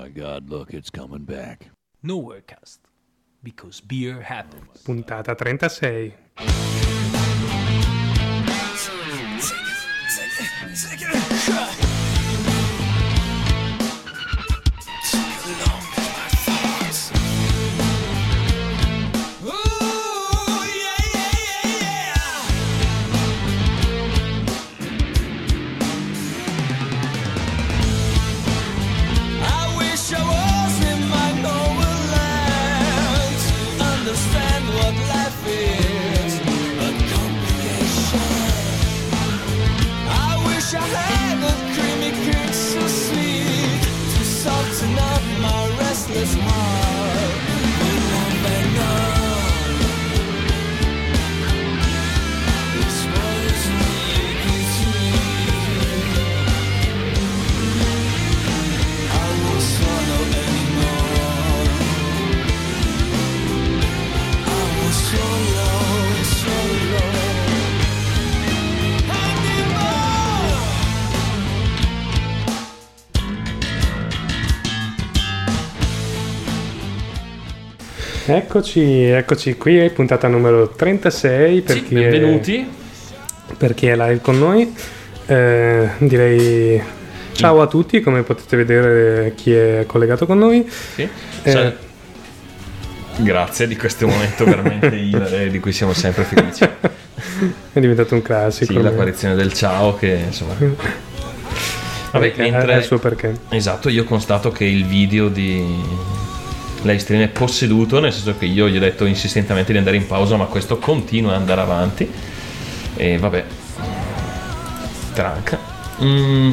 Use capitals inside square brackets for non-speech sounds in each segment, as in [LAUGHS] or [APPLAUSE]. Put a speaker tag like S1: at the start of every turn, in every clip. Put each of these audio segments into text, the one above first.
S1: my god, look, it's coming back.
S2: Nowhere cast. Because beer happens.
S3: Puntata 36. Eccoci, eccoci qui, puntata numero 36 per,
S4: Sì,
S3: chi,
S4: benvenuti.
S3: È, per chi è live con noi. Eh, direi ciao a tutti, come potete vedere chi è collegato con noi.
S4: Sì.
S3: Eh,
S4: Cioè, grazie di questo momento veramente [LAUGHS] ilare di cui siamo sempre felici.
S3: È diventato un classico.
S4: Sì, l'apparizione del ciao che insomma... Vabbè,
S3: Perché-
S4: mentre-
S3: il suo perché.
S4: Esatto, io constato che il video di Livestream è posseduto, nel senso che io gli ho detto insistentemente di andare in pausa, ma questo continua ad andare avanti. E vabbè, tranca. Mm,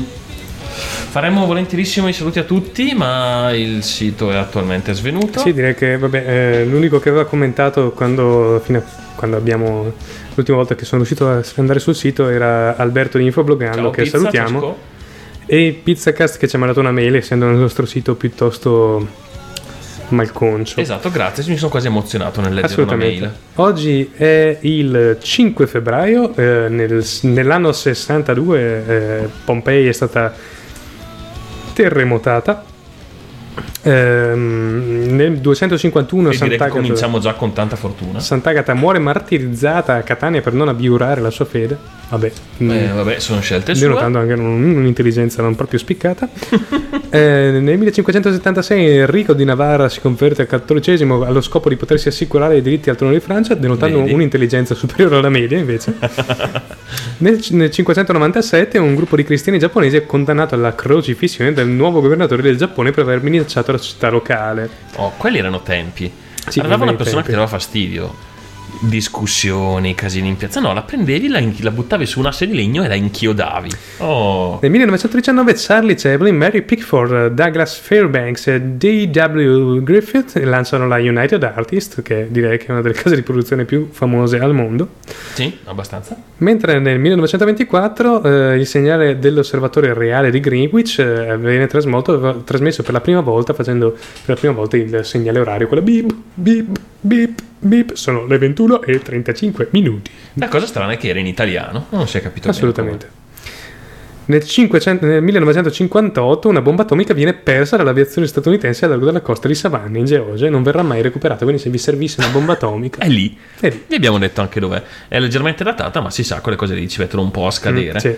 S4: faremmo volentierissimo i saluti a tutti, ma il sito è attualmente svenuto.
S3: Sì, direi che vabbè, eh, l'unico che aveva commentato quando, fino a- quando abbiamo l'ultima volta che sono riuscito a andare sul sito era Alberto di Infobloggando
S4: Ciao,
S3: che
S4: pizza,
S3: salutiamo
S4: ciasco.
S3: e Pizzacast che ci ha mandato una mail essendo il nostro sito piuttosto malconcio.
S4: Esatto, grazie, mi sono quasi emozionato nel leggere una mail.
S3: Oggi è il 5 febbraio, eh, nel- nell'anno 62 eh, Pompei è stata terremotata. Ehm, nel 251
S4: E direi che
S3: Sant'Agata,
S4: cominciamo già con tanta fortuna.
S3: Sant'Agata muore martirizzata a Catania per non abiurare la sua fede. Vabbè,
S4: Eh, vabbè, sono scelte sue.
S3: denotando anche un- un'intelligenza non proprio spiccata. [LAUGHS] Eh, nel 1576 Enrico di Navarra si converte al cattolicesimo allo scopo di potersi assicurare i diritti al trono di Francia, denotando
S4: Vedi?
S3: un'intelligenza superiore alla media invece. [LAUGHS] nel, nel 597 un gruppo di cristiani giapponesi è condannato alla crocifissione del nuovo governatore del Giappone per aver minacciato la città locale.
S4: Oh, quelli erano tempi.
S3: Sì,
S4: Arrivava una persona
S3: tempi.
S4: che dava fastidio. Discussioni, casini in piazza. No, la prendevi, la, la buttavi su un asse di legno e la inchiodavi. Oh.
S3: Nel 1919 Charlie Chaplin, Mary Pickford, Douglas Fairbanks e D.W. Griffith lanciano la United Artists, che direi che è una delle case di produzione più famose al mondo.
S4: Sì, abbastanza.
S3: Mentre nel 1924 eh, il segnale dell'osservatorio reale di Greenwich eh, viene trasmesso per la prima volta facendo per la prima volta il segnale orario, quello beep, beep, beep, beep, sono le 21 e 35 minuti.
S4: La cosa strana è che era in italiano. Non si è capito
S3: Assolutamente. Nel, 500 nel 1958 una bomba atomica viene persa dall'aviazione statunitense a largo della costa di Savannah in Georgia e non verrà mai recuperata. Quindi se vi servisse una bomba atomica... [LAUGHS]
S4: È lì.
S3: è lì.
S4: Vi abbiamo detto anche dov'è. È leggermente datata, ma si sa, quelle cose lì ci mettono un po' a scadere.
S3: Mm, sì.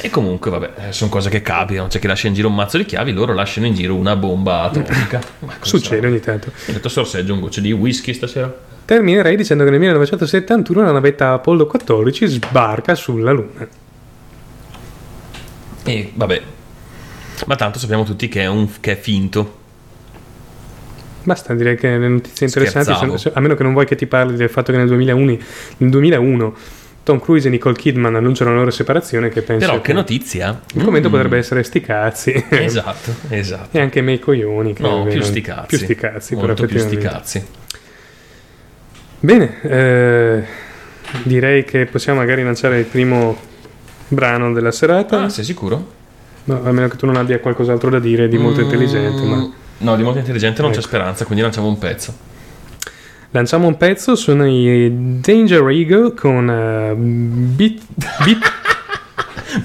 S4: E comunque, vabbè, eh, sono cose che capitano. C'è chi lascia in giro un mazzo di chiavi, loro lasciano in giro una bomba atomica. [LAUGHS]
S3: Succede ogni tanto.
S4: Ho detto sorseggio un goccio di whisky stasera.
S3: Terminerei dicendo che nel 1971 una navetta Apollo 14 sbarca sulla Luna.
S4: E vabbè. Ma tanto sappiamo tutti che è, un, che è finto.
S3: Basta, direi che le notizie interessanti sono, a meno che non vuoi che ti parli del fatto che nel 2001, nel 2001 Tom Cruise e Nicole Kidman annunciano la loro separazione che penso
S4: Però che notizia.
S3: il commento
S4: Mm.
S3: potrebbe essere sti cazzi
S4: Esatto, esatto.
S3: e anche me i coglioni che
S4: No, più sti cazzi.
S3: più sti cazzi
S4: Molto più sti cazzi.
S3: Bene eh, direi che possiamo magari lanciare il primo brano della serata
S4: Ah, sei sicuro?
S3: No, a meno che tu non abbia qualcos'altro da dire di molto
S4: Mm,
S3: intelligente ma
S4: No, di molto intelligente non c'è
S3: Ecco.
S4: speranza, quindi lanciamo un pezzo.
S3: Lanciamo un pezzo, sono i Danger Eagle con eh, Beat, beat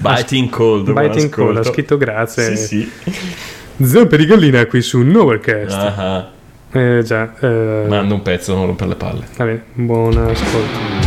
S3: [LAUGHS]
S4: Biting Cold.
S3: Biting Cold, ha scritto grazie.
S4: Sì, sì.
S5: Zampe di gallina qui su Nowherecast.
S4: Ah,
S5: Eh già, eh,
S4: mando un pezzo, non rompere le palle.
S5: va bene, buon ascolto.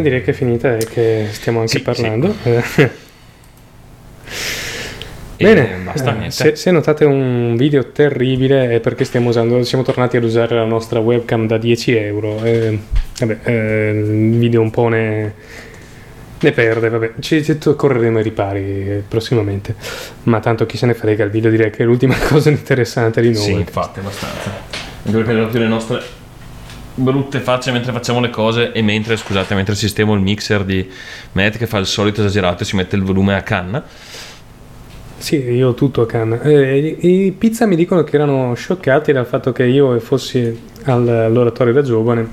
S4: E direi che è finita
S5: e che stiamo anche
S4: Sì,
S5: parlando. [LAUGHS]
S4: E
S5: Bene,
S4: basta,
S5: eh, se, se notate un video terribile è perché stiamo usando, siamo tornati ad usare la nostra webcam da 10 euro. eh, vabbè, eh, il video un po' ne, ne perde, vabbè, ci, ci correremo ai ripari eh, prossimamente. Ma tanto chi se ne frega, il video direi che è l'ultima [LAUGHS] cosa interessante di noi.
S4: Sì, infatti, abbastanza. Anche perché le nostre brutte facce mentre facciamo le cose e mentre, scusate, mentre sistemo il mixer di Matt che fa il solito esagerato e si mette il volume a canna.
S5: Sì, io ho tutto a canna. Eh, I pizza mi dicono che erano scioccati dal fatto che io fossi al- all'oratorio da giovane,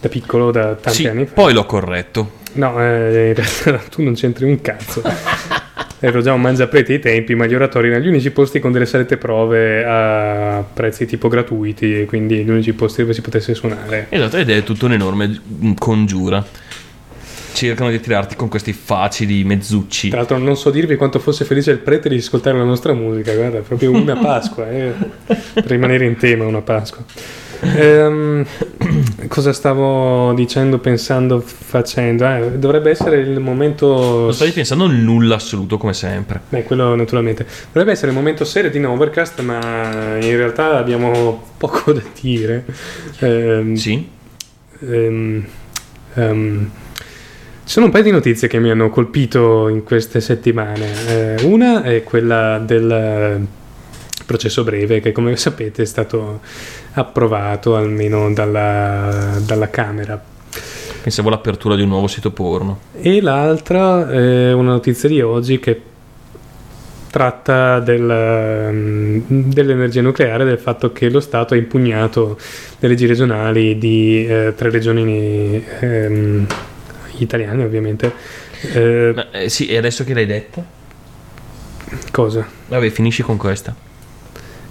S5: da piccolo, da tanti
S4: Sì,
S5: anni fa.
S4: poi l'ho corretto.
S5: No, eh, in realtà [LAUGHS] tu non c'entri un cazzo. [LAUGHS]
S3: ero già un mangiapreti ai tempi, ma gli oratori erano gli unici posti con delle salette prove a prezzi tipo gratuiti, quindi gli unici posti dove si potesse suonare.
S4: Esatto, ed è tutta un'enorme congiura. Cercano di tirarti con questi facili mezzucci.
S3: Tra l'altro non so dirvi quanto fosse felice il prete di ascoltare la nostra musica, guarda, è proprio una Pasqua, eh, [LAUGHS] per rimanere in tema una Pasqua. Ehm, [CLEARS THROAT] cosa stavo dicendo, pensando, facendo? Eh, dovrebbe essere il momento...
S4: Non stavi pensando a nulla assoluto come sempre.
S3: Beh, quello naturalmente. Dovrebbe essere il momento serio di Overcast, ma in realtà abbiamo poco da dire. Ehm,
S4: Sì?
S3: ehm, ehm, ci sono un paio di notizie che mi hanno colpito in queste settimane. Eh, una è quella del processo breve, che come sapete è stato approvato almeno dalla, dalla Camera.
S4: Pensavo all'apertura di un nuovo sito porno.
S3: E l'altra è una notizia di oggi che tratta del, mm, dell'energia nucleare, del fatto che lo Stato ha impugnato le leggi regionali di eh, tre regioni ehm, italiane, ovviamente. Eh,
S4: Ma, eh, sì, e adesso che l'hai detta?
S3: cosa?
S4: Vabbè, finisci con questa.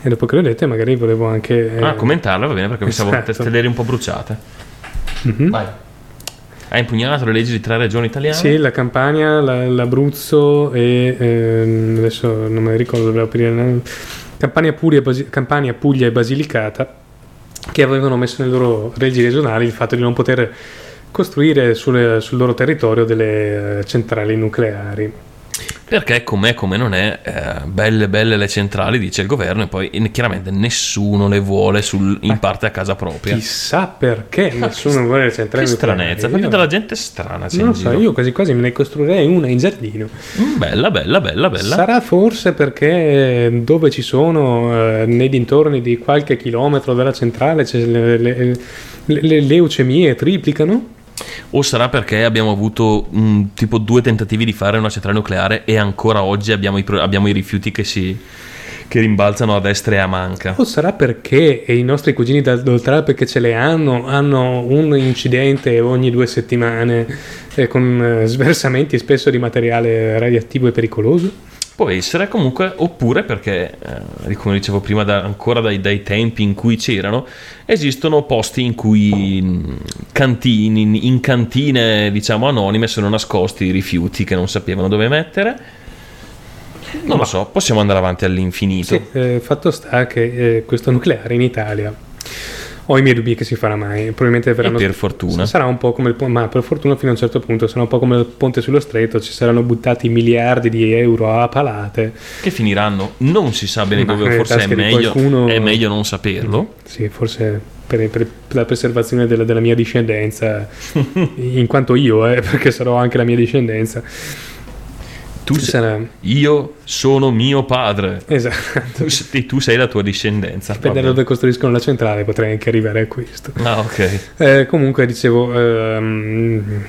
S3: E dopo che l'ho dette, magari volevo anche. eh,
S4: Ah, commentarla va bene perché
S3: esatto.
S4: te- te le eri un po' bruciate.
S3: mhm.
S4: Vai. Hai impugnato le leggi di tre regioni italiane?
S3: Sì, la Campania, la- l'Abruzzo e ehm, adesso non me ne ricordo dove aprire. Campania, Puglia, Basi- Campania, Puglia e Basilicata che avevano messo nelle loro leggi regionali il fatto di non poter costruire sulle- sul loro territorio delle eh, centrali nucleari.
S4: Perché com'è come non è, eh, belle belle le centrali, dice il governo, e poi eh, chiaramente nessuno le vuole sul- in parte a casa propria.
S3: Chissà perché nessuno vuole le
S4: Che
S3: centrali nucleari.
S4: stranezza, proprio
S3: Io-
S4: della gente strana. c'è
S3: Non lo so,
S4: giro.
S3: io quasi quasi me ne costruirei una in giardino.
S4: Mm, Bella, bella, bella, bella.
S3: Sarà forse perché dove ci sono, eh, nei dintorni di qualche chilometro dalla centrale, le, le- le- le leucemie triplicano?
S4: O sarà perché abbiamo avuto mm, tipo due tentativi di fare una centrale nucleare e ancora oggi abbiamo i, abbiamo i rifiuti che si che rimbalzano a destra e a manca.
S3: O sarà perché i nostri cugini d'Oltralpe che ce le hanno, hanno un incidente ogni due settimane eh, con eh, sversamenti spesso di materiale radioattivo e pericoloso?
S4: Può essere comunque, oppure perché, eh, come dicevo prima, da- ancora dai, dai tempi in cui c'erano, esistono posti in cui mh, cantini, in cantine diciamo anonime sono nascosti i rifiuti che non sapevano dove mettere. Non lo so, possiamo andare avanti all'infinito.
S3: Sì, eh, fatto sta che eh, questo nucleare in Italia ho i miei dubbi che si farà mai. Probabilmente verranno.
S4: per fortuna.
S3: Sarà un po' come il ponte, ma per fortuna fino a un certo punto sarà un po' come il ponte sullo stretto, ci saranno buttati miliardi di euro a palate.
S4: Che finiranno, non si sa bene
S3: Ma
S4: dove, forse è meglio,
S3: qualcuno-
S4: è meglio non saperlo.
S3: Sì, forse per, per la preservazione della, della mia discendenza, [LAUGHS] in quanto io, eh, perché sarò anche la mia discendenza.
S4: Tu sei-
S3: sarà.
S4: io sono mio padre
S3: Esatto.
S4: tu, se- e tu sei la tua discendenza.
S3: Dipende da dove costruiscono la centrale, potrei anche arrivare a questo.
S4: Ah, ok.
S3: Eh, comunque dicevo, ehm,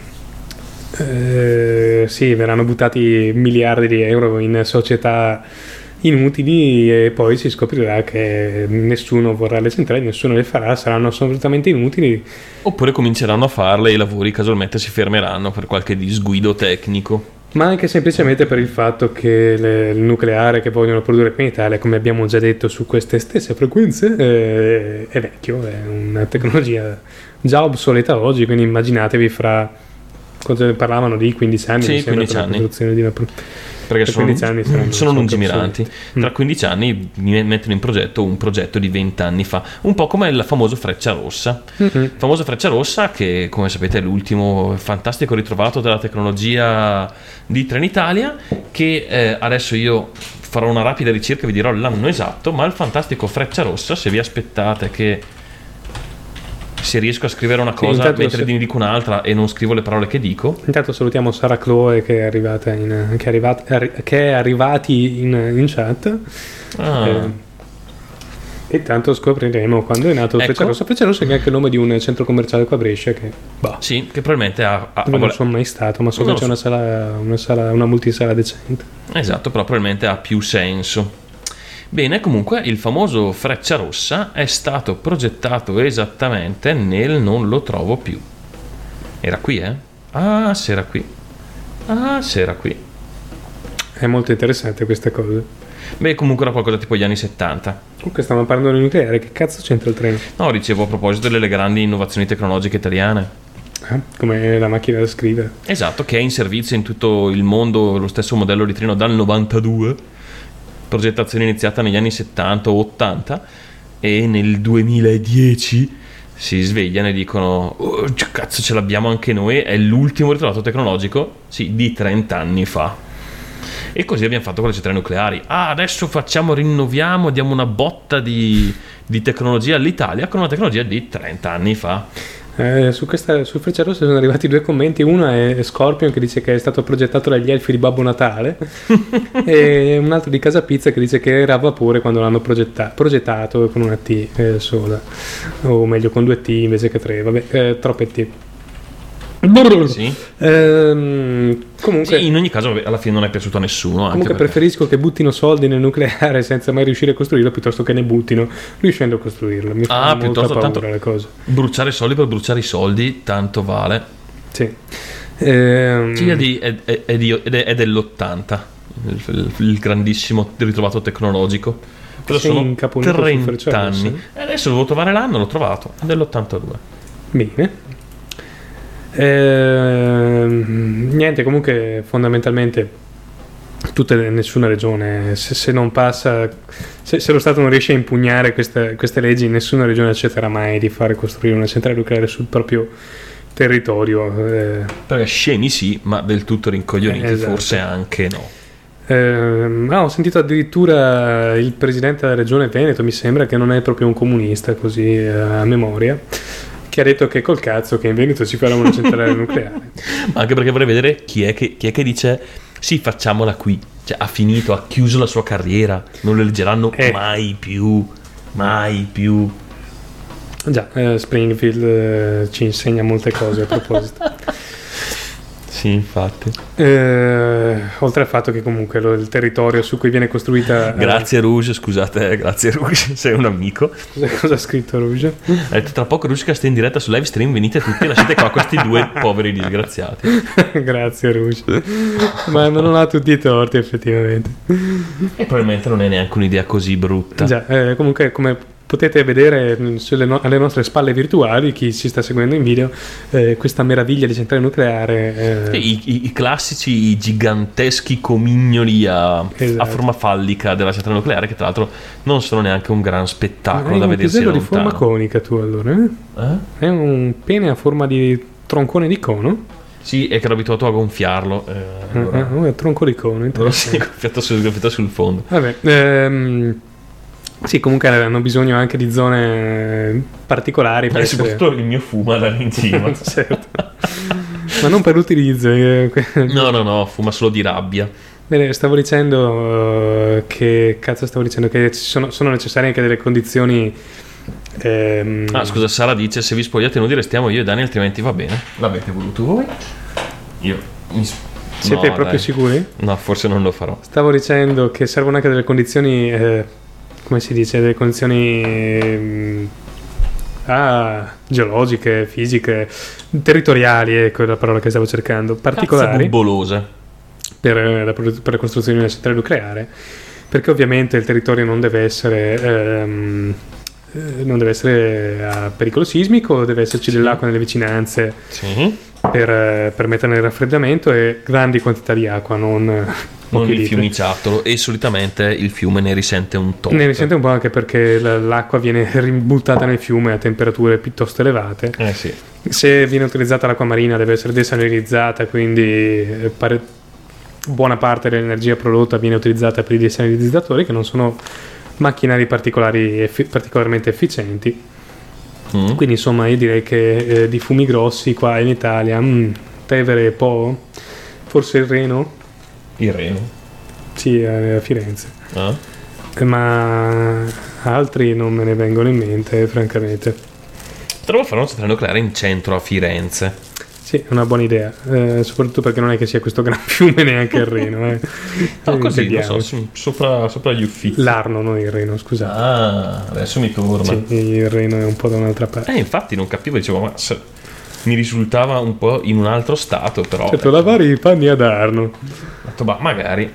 S3: eh, sì, verranno buttati miliardi di euro in società inutili e poi si scoprirà che nessuno vorrà le centrali, nessuno le farà, saranno assolutamente inutili.
S4: Oppure cominceranno a farle e i lavori casualmente si fermeranno per qualche disguido tecnico.
S3: Ma anche semplicemente per il fatto che le- il nucleare che vogliono produrre qui in Italia, come abbiamo già detto su queste stesse frequenze, eh, è vecchio, è una tecnologia già obsoleta oggi, quindi immaginatevi fra... Cosa parlavano di 15 anni?
S4: Sì,
S3: mi sembra,
S4: 15
S3: per la
S4: anni.
S3: produzione di una pro-
S4: Perché
S3: Per
S4: sono,
S3: 15 anni saranno
S4: sono lungimiranti.
S3: obsoleti.
S4: Tra
S3: Mm.
S4: 15 anni mi mettono in progetto un progetto di 20 anni fa, un po' come il famoso Freccia Rossa.
S3: Mhm.
S4: Il famoso Freccia Rossa, che come sapete è l'ultimo fantastico ritrovato della tecnologia di Trenitalia, che eh, adesso io farò una rapida ricerca e vi dirò l'anno esatto, ma il fantastico Freccia Rossa, se vi aspettate che se riesco a scrivere una cosa
S3: intanto
S4: mentre
S3: se-
S4: ne dico un'altra e non scrivo le parole che dico,
S3: Intanto salutiamo Sara Chloe che è arrivata in, che è, arrivat- arri- che è arrivati in, in chat.
S4: ah,
S3: Eh, e intanto scopriremo quando è nato
S4: Ecco.
S3: Freccia Rossa. Freccia Rossa è anche il nome di un centro commerciale qua a Brescia che bah,
S4: sì, che probabilmente ha... ha-
S3: non sono mai stato, ma so che c'è
S4: so.
S3: una sala, una sala, una multisala decente.
S4: Esatto, però probabilmente ha più senso. Bene, comunque il famoso Freccia Rossa è stato progettato esattamente nel non lo trovo più. Era qui, eh? Ah, se era qui. Ah, se era qui.
S3: È molto interessante questa cosa.
S4: Beh, comunque era qualcosa tipo gli anni 70.
S3: Comunque stiamo parlando di nucleare, che cazzo c'entra il treno?
S4: No, dicevo a proposito delle grandi innovazioni tecnologiche italiane.
S3: Eh? Come la macchina da scrivere.
S4: Esatto, che è in servizio in tutto il mondo lo stesso modello di treno dal 92, progettazione iniziata negli anni 70 o 80 e nel 2010 si svegliano e dicono "Oh, cazzo ce l'abbiamo anche noi, è l'ultimo ritrovato tecnologico, sì, di 30 anni fa. E così abbiamo fatto con le centrali nucleari. Ah, adesso facciamo, rinnoviamo, diamo una botta di, di tecnologia all'Italia con una tecnologia di 30 anni fa.
S3: Eh, su questa, sul Freccia Rossa sono arrivati due commenti. Uno è Scorpion che dice che è stato progettato dagli elfi di Babbo Natale, [LAUGHS] e un altro di Casa Pizza che dice che era a vapore quando l'hanno progetta- progettato con una T eh, sola, o meglio con due T invece che tre. Vabbè, eh, troppe T.
S4: Sì.
S3: Ehm, comunque,
S4: Sì, in ogni caso alla fine non è piaciuto a nessuno. Anche
S3: comunque
S4: perché-
S3: preferisco che buttino soldi nel nucleare [LAUGHS] senza mai riuscire a costruirlo piuttosto che ne buttino riuscendo a costruirlo. Mi
S4: Ah, piuttosto tanto-
S3: le cose.
S4: bruciare soldi per bruciare i soldi, tanto vale.
S3: Sì. Ehm,
S4: Sì, è, di- è- è- è di- è- è dell'80, il, il- grandissimo ritrovato tecnologico. Cosa sono
S3: incaponito sul
S4: 30
S3: Frecciarossa?
S4: anni. E adesso devo trovare l'anno, l'ho trovato, è dell'82.
S3: Bene. Ehm, niente, comunque fondamentalmente tutte, nessuna regione, se, se non passa, se, se lo Stato non riesce a impugnare queste, queste leggi, nessuna regione accetterà mai di fare costruire una centrale nucleare sul proprio territorio. eh.
S4: Perché scemi sì, ma del tutto rincoglioniti
S3: Esatto.
S4: forse anche no.
S3: Ehm, ah, ho sentito addirittura il presidente della regione Veneto, mi sembra che non è proprio un comunista così eh, a memoria, che ha detto che col cazzo che in Veneto si farà una centrale [LAUGHS] nucleare.
S4: Ma anche perché vorrei vedere chi è che, chi è che dice sì, facciamola qui. Cioè, ha finito, ha chiuso la sua carriera, non lo leggeranno
S3: Eh.
S4: mai più, mai più.
S3: Già, eh, Springfield eh, ci insegna molte cose a proposito. [LAUGHS]
S4: Sì, infatti.
S3: Eh, oltre al fatto che comunque lo- il territorio su cui viene costruita... eh,
S4: Grazie Rouge, scusate, eh, grazie Rouge, [LAUGHS] sei un amico.
S3: cosa, cosa ha scritto Rouge?
S4: Ha detto tra poco Rouge sta in diretta su live stream, venite tutti e lasciate qua questi due [LAUGHS] poveri disgraziati.
S3: Grazie Rouge. Ma non ha tutti i torti effettivamente.
S4: E probabilmente non è neanche un'idea così brutta.
S3: Già, eh, comunque come potete vedere mh, sulle no- alle nostre spalle virtuali, chi ci sta seguendo in video, eh, questa meraviglia di centrale nucleare. eh,
S4: I, i- i classici i giganteschi comignoli a,
S3: Esatto.
S4: a forma fallica della centrale nucleare, che tra l'altro non sono neanche un gran spettacolo da
S3: un
S4: vedersi da
S3: pisello di forma
S4: lontano.
S3: conica tu allora? eh?
S4: Eh?
S3: È un pene a forma di troncone di cono?
S4: Sì, è che ero abituato a gonfiarlo. eh,
S3: Eh,
S4: allora-
S3: eh, un tronco di cono,
S4: allora sì, gonfiato sul, gonfiato sul fondo.
S3: Vabbè, ehm, sì, comunque hanno bisogno anche di zone particolari per
S4: E
S3: essere...
S4: soprattutto il mio fuma da lì in cima. [LAUGHS]
S3: Certo. Ma non per l'utilizzo. eh,
S4: No, no, no, fuma solo di rabbia.
S3: Bene, stavo dicendo eh, che cazzo stavo dicendo che ci sono, sono necessarie anche delle condizioni ehm,
S4: Ah, scusa, Sara dice: Se vi spogliate nudi, restiamo io e Dani, altrimenti va bene. L'avete voluto voi? Io. mi s-
S3: siete
S4: no,
S3: proprio
S4: dai.
S3: sicuri?
S4: No, forse non lo farò.
S3: Stavo dicendo che servono anche delle condizioni eh, come si dice, delle condizioni ehm, ah, geologiche, fisiche, territoriali, ecco la parola che stavo cercando, particolari. Per la, per la costruzione di una centrale nucleare, perché ovviamente il territorio non deve essere, ehm, eh, non deve essere a pericolo sismico, deve esserci dell'acqua nelle vicinanze
S4: Sì.
S3: Per eh, permetterne il raffreddamento e grandi quantità di acqua, non, eh,
S4: Non il fiumiciattolo. E solitamente il fiume ne risente un tot.
S3: Ne risente un po' anche perché la- l'acqua viene [LAUGHS] ributtata nel fiume a temperature piuttosto elevate.
S4: Eh sì.
S3: Se viene utilizzata l'acqua marina deve essere desalinizzata, quindi eh, pare- buona parte dell'energia prodotta viene utilizzata per i desalinizzatori che non sono macchinari particolari particolarmente efficienti.
S4: Mm.
S3: Quindi insomma io direi che eh, di fumi grossi qua in Italia, mm, Tevere e Po, forse il Reno,
S4: Il Reno.
S3: sì a a Firenze,
S4: Ah.
S3: Ma altri non me ne vengono in mente francamente.
S4: Potremmo fare una centrale nucleare in centro a Firenze.
S3: Sì, è una buona idea, eh, soprattutto perché non è che sia questo gran [LAUGHS] fiume neanche il Reno. Eh.
S4: No, così, non
S3: Intendiamoci.
S4: so, sopra, sopra gli uffizi.
S3: L'Arno, non il Reno, scusate.
S4: Ah, adesso mi torna.
S3: Sì, il Reno è un po' da un'altra parte.
S4: Eh, infatti non capivo, dicevo, ma se- mi risultava un po' in un altro stato, però...
S3: Certo, lavare i panni ad Arno.
S4: ho detto, bah, magari...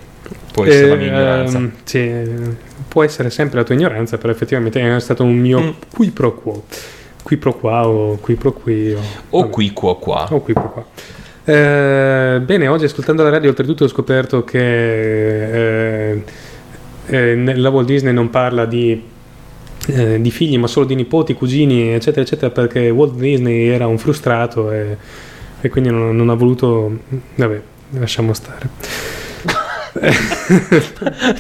S4: Può essere la
S3: Eh,
S4: mia ignoranza.
S3: ehm, sì, eh, può essere sempre la tua ignoranza, però effettivamente è stato un mio
S4: Mm.
S3: qui pro quo. Qui pro qua o qui pro qui. O,
S4: O qui, qua, qua.
S3: O qui pro qua. Eh, bene, oggi ascoltando la radio oltretutto ho scoperto che eh, eh, la Walt Disney non parla di, eh, di figli ma solo di nipoti, cugini eccetera eccetera perché Walt Disney era un frustrato e, e quindi non, non ha voluto... Vabbè, lasciamo stare.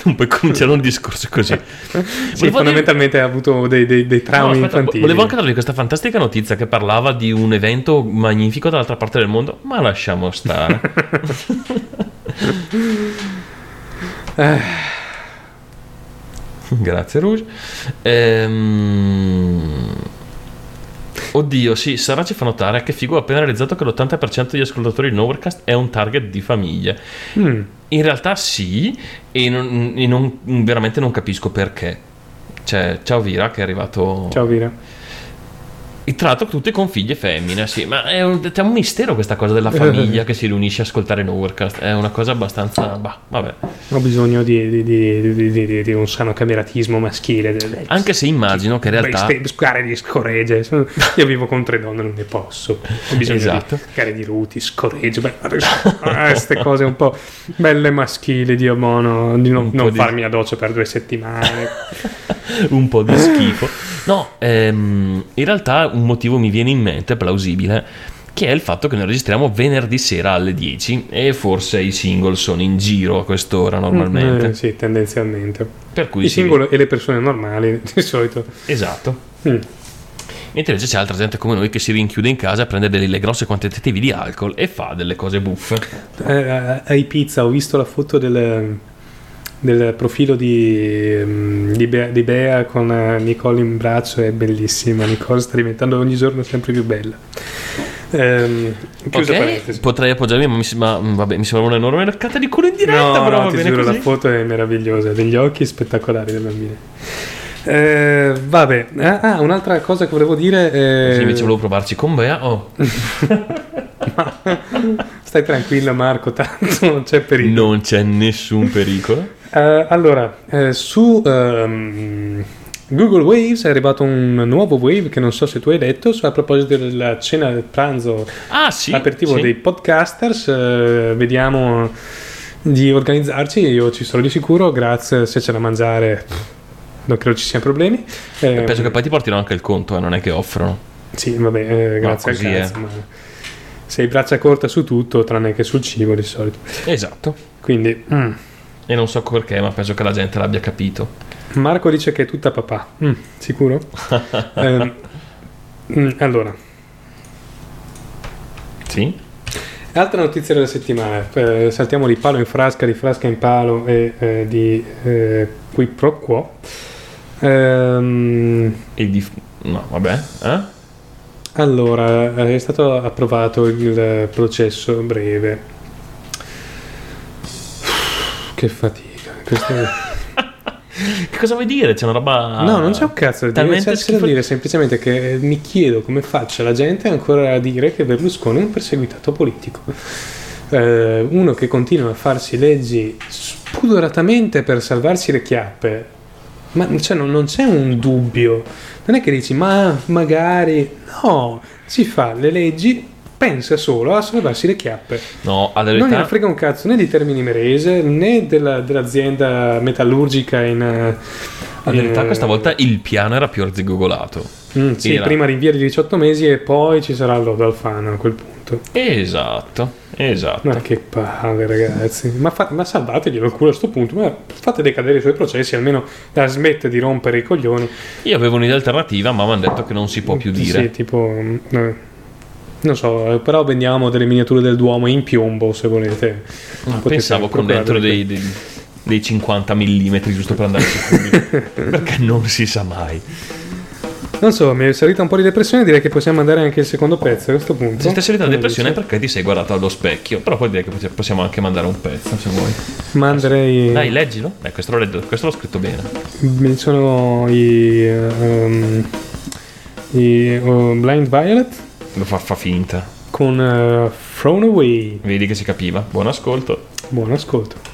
S4: Non puoi cominciare un discorso così.
S3: Sì,
S4: Volevo dire-
S3: fondamentalmente ha avuto dei, dei- dei
S4: No,
S3: traumi
S4: aspetta,
S3: infantili.
S4: volevo anche darvi questa fantastica notizia che parlava di un evento magnifico dall'altra parte del mondo, ma lasciamo stare. [LAUGHS] [LAUGHS] Grazie Rouge. Ehm, Oddio, sì, Sara ci fa notare che Figo ha appena realizzato che l'80% degli ascoltatori di Nowherecast è un target di famiglie.
S3: mm,
S4: In realtà sì, e, non, e non- veramente non capisco perché. Cioè, ciao Vira che è arrivato...
S3: ciao Vira.
S4: Tra l'altro tutti con figlie femmine, sì, ma è un, è un mistero questa cosa della famiglia [LAUGHS] che si riunisce a ascoltare Nowherecast. È una cosa abbastanza... Bah, vabbè.
S3: Ho bisogno di, di- di- di- un sano cameratismo maschile.
S4: Anche se immagino che in realtà...
S3: Scare di scoregge. Io vivo con tre donne, non ne posso. Ho bisogno
S4: Esatto.
S3: di scare di ruti, scoregge. Beh, queste cose un po' belle maschili, Dio buono. Di non, non farmi la doccia per due settimane. [LAUGHS]
S4: un po' di schifo. No, ehm, in realtà un motivo mi viene in mente plausibile, che è il fatto che noi registriamo venerdì sera alle 10 e forse i single sono in giro a quest'ora normalmente.
S3: Eh, sì, tendenzialmente.
S4: Per cui
S3: I
S4: sì,
S3: singoli e le persone normali, [LAUGHS] di solito.
S4: Esatto.
S3: Mm.
S4: Mentre invece c'è altra gente come noi che si rinchiude in casa, prende delle grosse quantitative di alcol e fa delle cose buffe.
S3: Eh, a Ibiza ho visto la foto del, del profilo di, mm, di, Bea, di Bea con eh, Nicole in braccio, è bellissima. Nicole sta diventando ogni giorno sempre più bella. Ehm, chiusa
S4: Ok,
S3: parentesi.
S4: potrei appoggiarmi, ma, mi, ma, mm, vabbè, mi sembra un'enorme raccata di culo in diretta,
S3: No,
S4: però
S3: no,
S4: va bene
S3: giuro,
S4: così.
S3: la foto è meravigliosa, degli occhi spettacolari delle bambine. Eh, vabbè, ah, ah, un'altra cosa che volevo dire. eh,
S4: Sì, invece volevo provarci con Bea. Oh, [LAUGHS]
S3: Stai tranquillo, Marco, tanto non c'è pericolo.
S4: non c'è nessun pericolo.
S3: Eh, allora, eh, su ehm, Google Waves è arrivato un nuovo wave che non so se tu hai letto a proposito della cena del pranzo
S4: Ah, sì.
S3: aperitivo
S4: sì.
S3: dei podcasters. eh, vediamo di organizzarci. Io ci sarò di sicuro. Grazie, se c'è da mangiare, non credo ci siano problemi. Eh,
S4: Penso che poi ti portino anche il conto, eh, non è che offrono.
S3: Sì, vabbè, eh, grazie
S4: così
S3: al cazzo, sei braccia corta su tutto, tranne che sul cibo di solito.
S4: Esatto.
S3: Quindi, mm.
S4: E non so perché, ma penso che la gente l'abbia capito.
S3: Marco dice che è tutta papà. Mm, sicuro? [LAUGHS] Ehm, mm, allora,
S4: Sì?
S3: altra notizia della settimana. Eh, saltiamo di palo in frasca, di frasca in palo e eh, di eh, qui pro quo. Ehm,
S4: E di... No, vabbè. Eh?
S3: allora, è stato approvato il processo breve. Che fatica. Questo è- [LAUGHS]
S4: Che cosa vuoi dire? C'è una roba...
S3: No, non c'è un cazzo da dire,
S4: talmente
S3: c'è, da
S4: schifo-
S3: dire semplicemente che mi chiedo come faccia la gente ancora a dire che Berlusconi è un perseguitato politico. Eh, uno che continua a farsi leggi spudoratamente per salvarsi le chiappe, ma cioè, non, non c'è un dubbio. Non è che dici, ma magari... No, si fa le leggi, pensa solo a salvarsi le chiappe.
S4: No, alla
S3: Non gliene
S4: verità...
S3: frega un cazzo né di Termini Merese né della- dell'azienda metallurgica in... eh,
S4: verità
S3: eh,
S4: questa volta il piano era più arzigogolato.
S3: Mm, sì,
S4: Era.
S3: prima rinvia di 18 mesi e poi ci sarà il lodo Alfano a quel punto.
S4: Esatto, esatto.
S3: Ma che palle, ragazzi. Ma, fa- ma salvateglielo il culo a sto punto. Ma fate decadere i suoi processi, almeno la smette di rompere i coglioni.
S4: Io avevo un'idea alternativa, ma mi hanno detto che non si può più dire.
S3: Sì, tipo. mm, eh, non so, eh, però vendiamo delle miniature del Duomo in piombo se volete. Potete
S4: pensavo con dentro dei, dei- dei 50 mm giusto per andare sicuri. [LAUGHS] Perché non si sa mai.
S3: Non so, mi è salita un po' di depressione. Direi che possiamo andare anche il secondo pezzo a questo punto.
S4: Se ti è salita la depressione è
S3: dici?
S4: perché ti sei guardato allo specchio. Però poi direi che possiamo anche mandare un pezzo se vuoi.
S3: Manderei.
S4: Dai, leggilo. Eh, questo, l'ho, questo l'ho scritto bene.
S3: Mi sono i, ehm, i oh, Blind Violet
S4: Lo fa, fa finta.
S3: con eh, Thrown Away.
S4: Vedi che si capiva. Buon ascolto.
S3: Buon ascolto.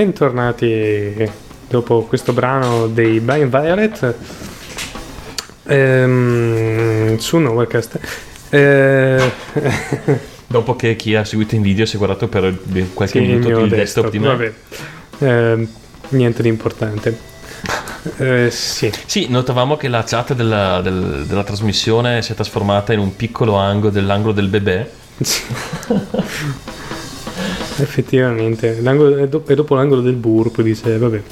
S3: Bentornati dopo questo brano dei Blind Violet ehm, su Novelcast. Eh, [LAUGHS]
S4: Dopo che chi ha seguito in video si è guardato per qualche
S3: sì, il
S4: minuto
S3: mio
S4: il desktop di me.
S3: Ehm, niente di importante. [LAUGHS] Eh, sì,
S4: Sì, notavamo che la chat della, del- della trasmissione si è trasformata in un piccolo angolo dell'angolo del bebè.
S3: sì. [LAUGHS] [LAUGHS] effettivamente. L'angolo- è, è dopo l'angolo del burp, dice, vabbè.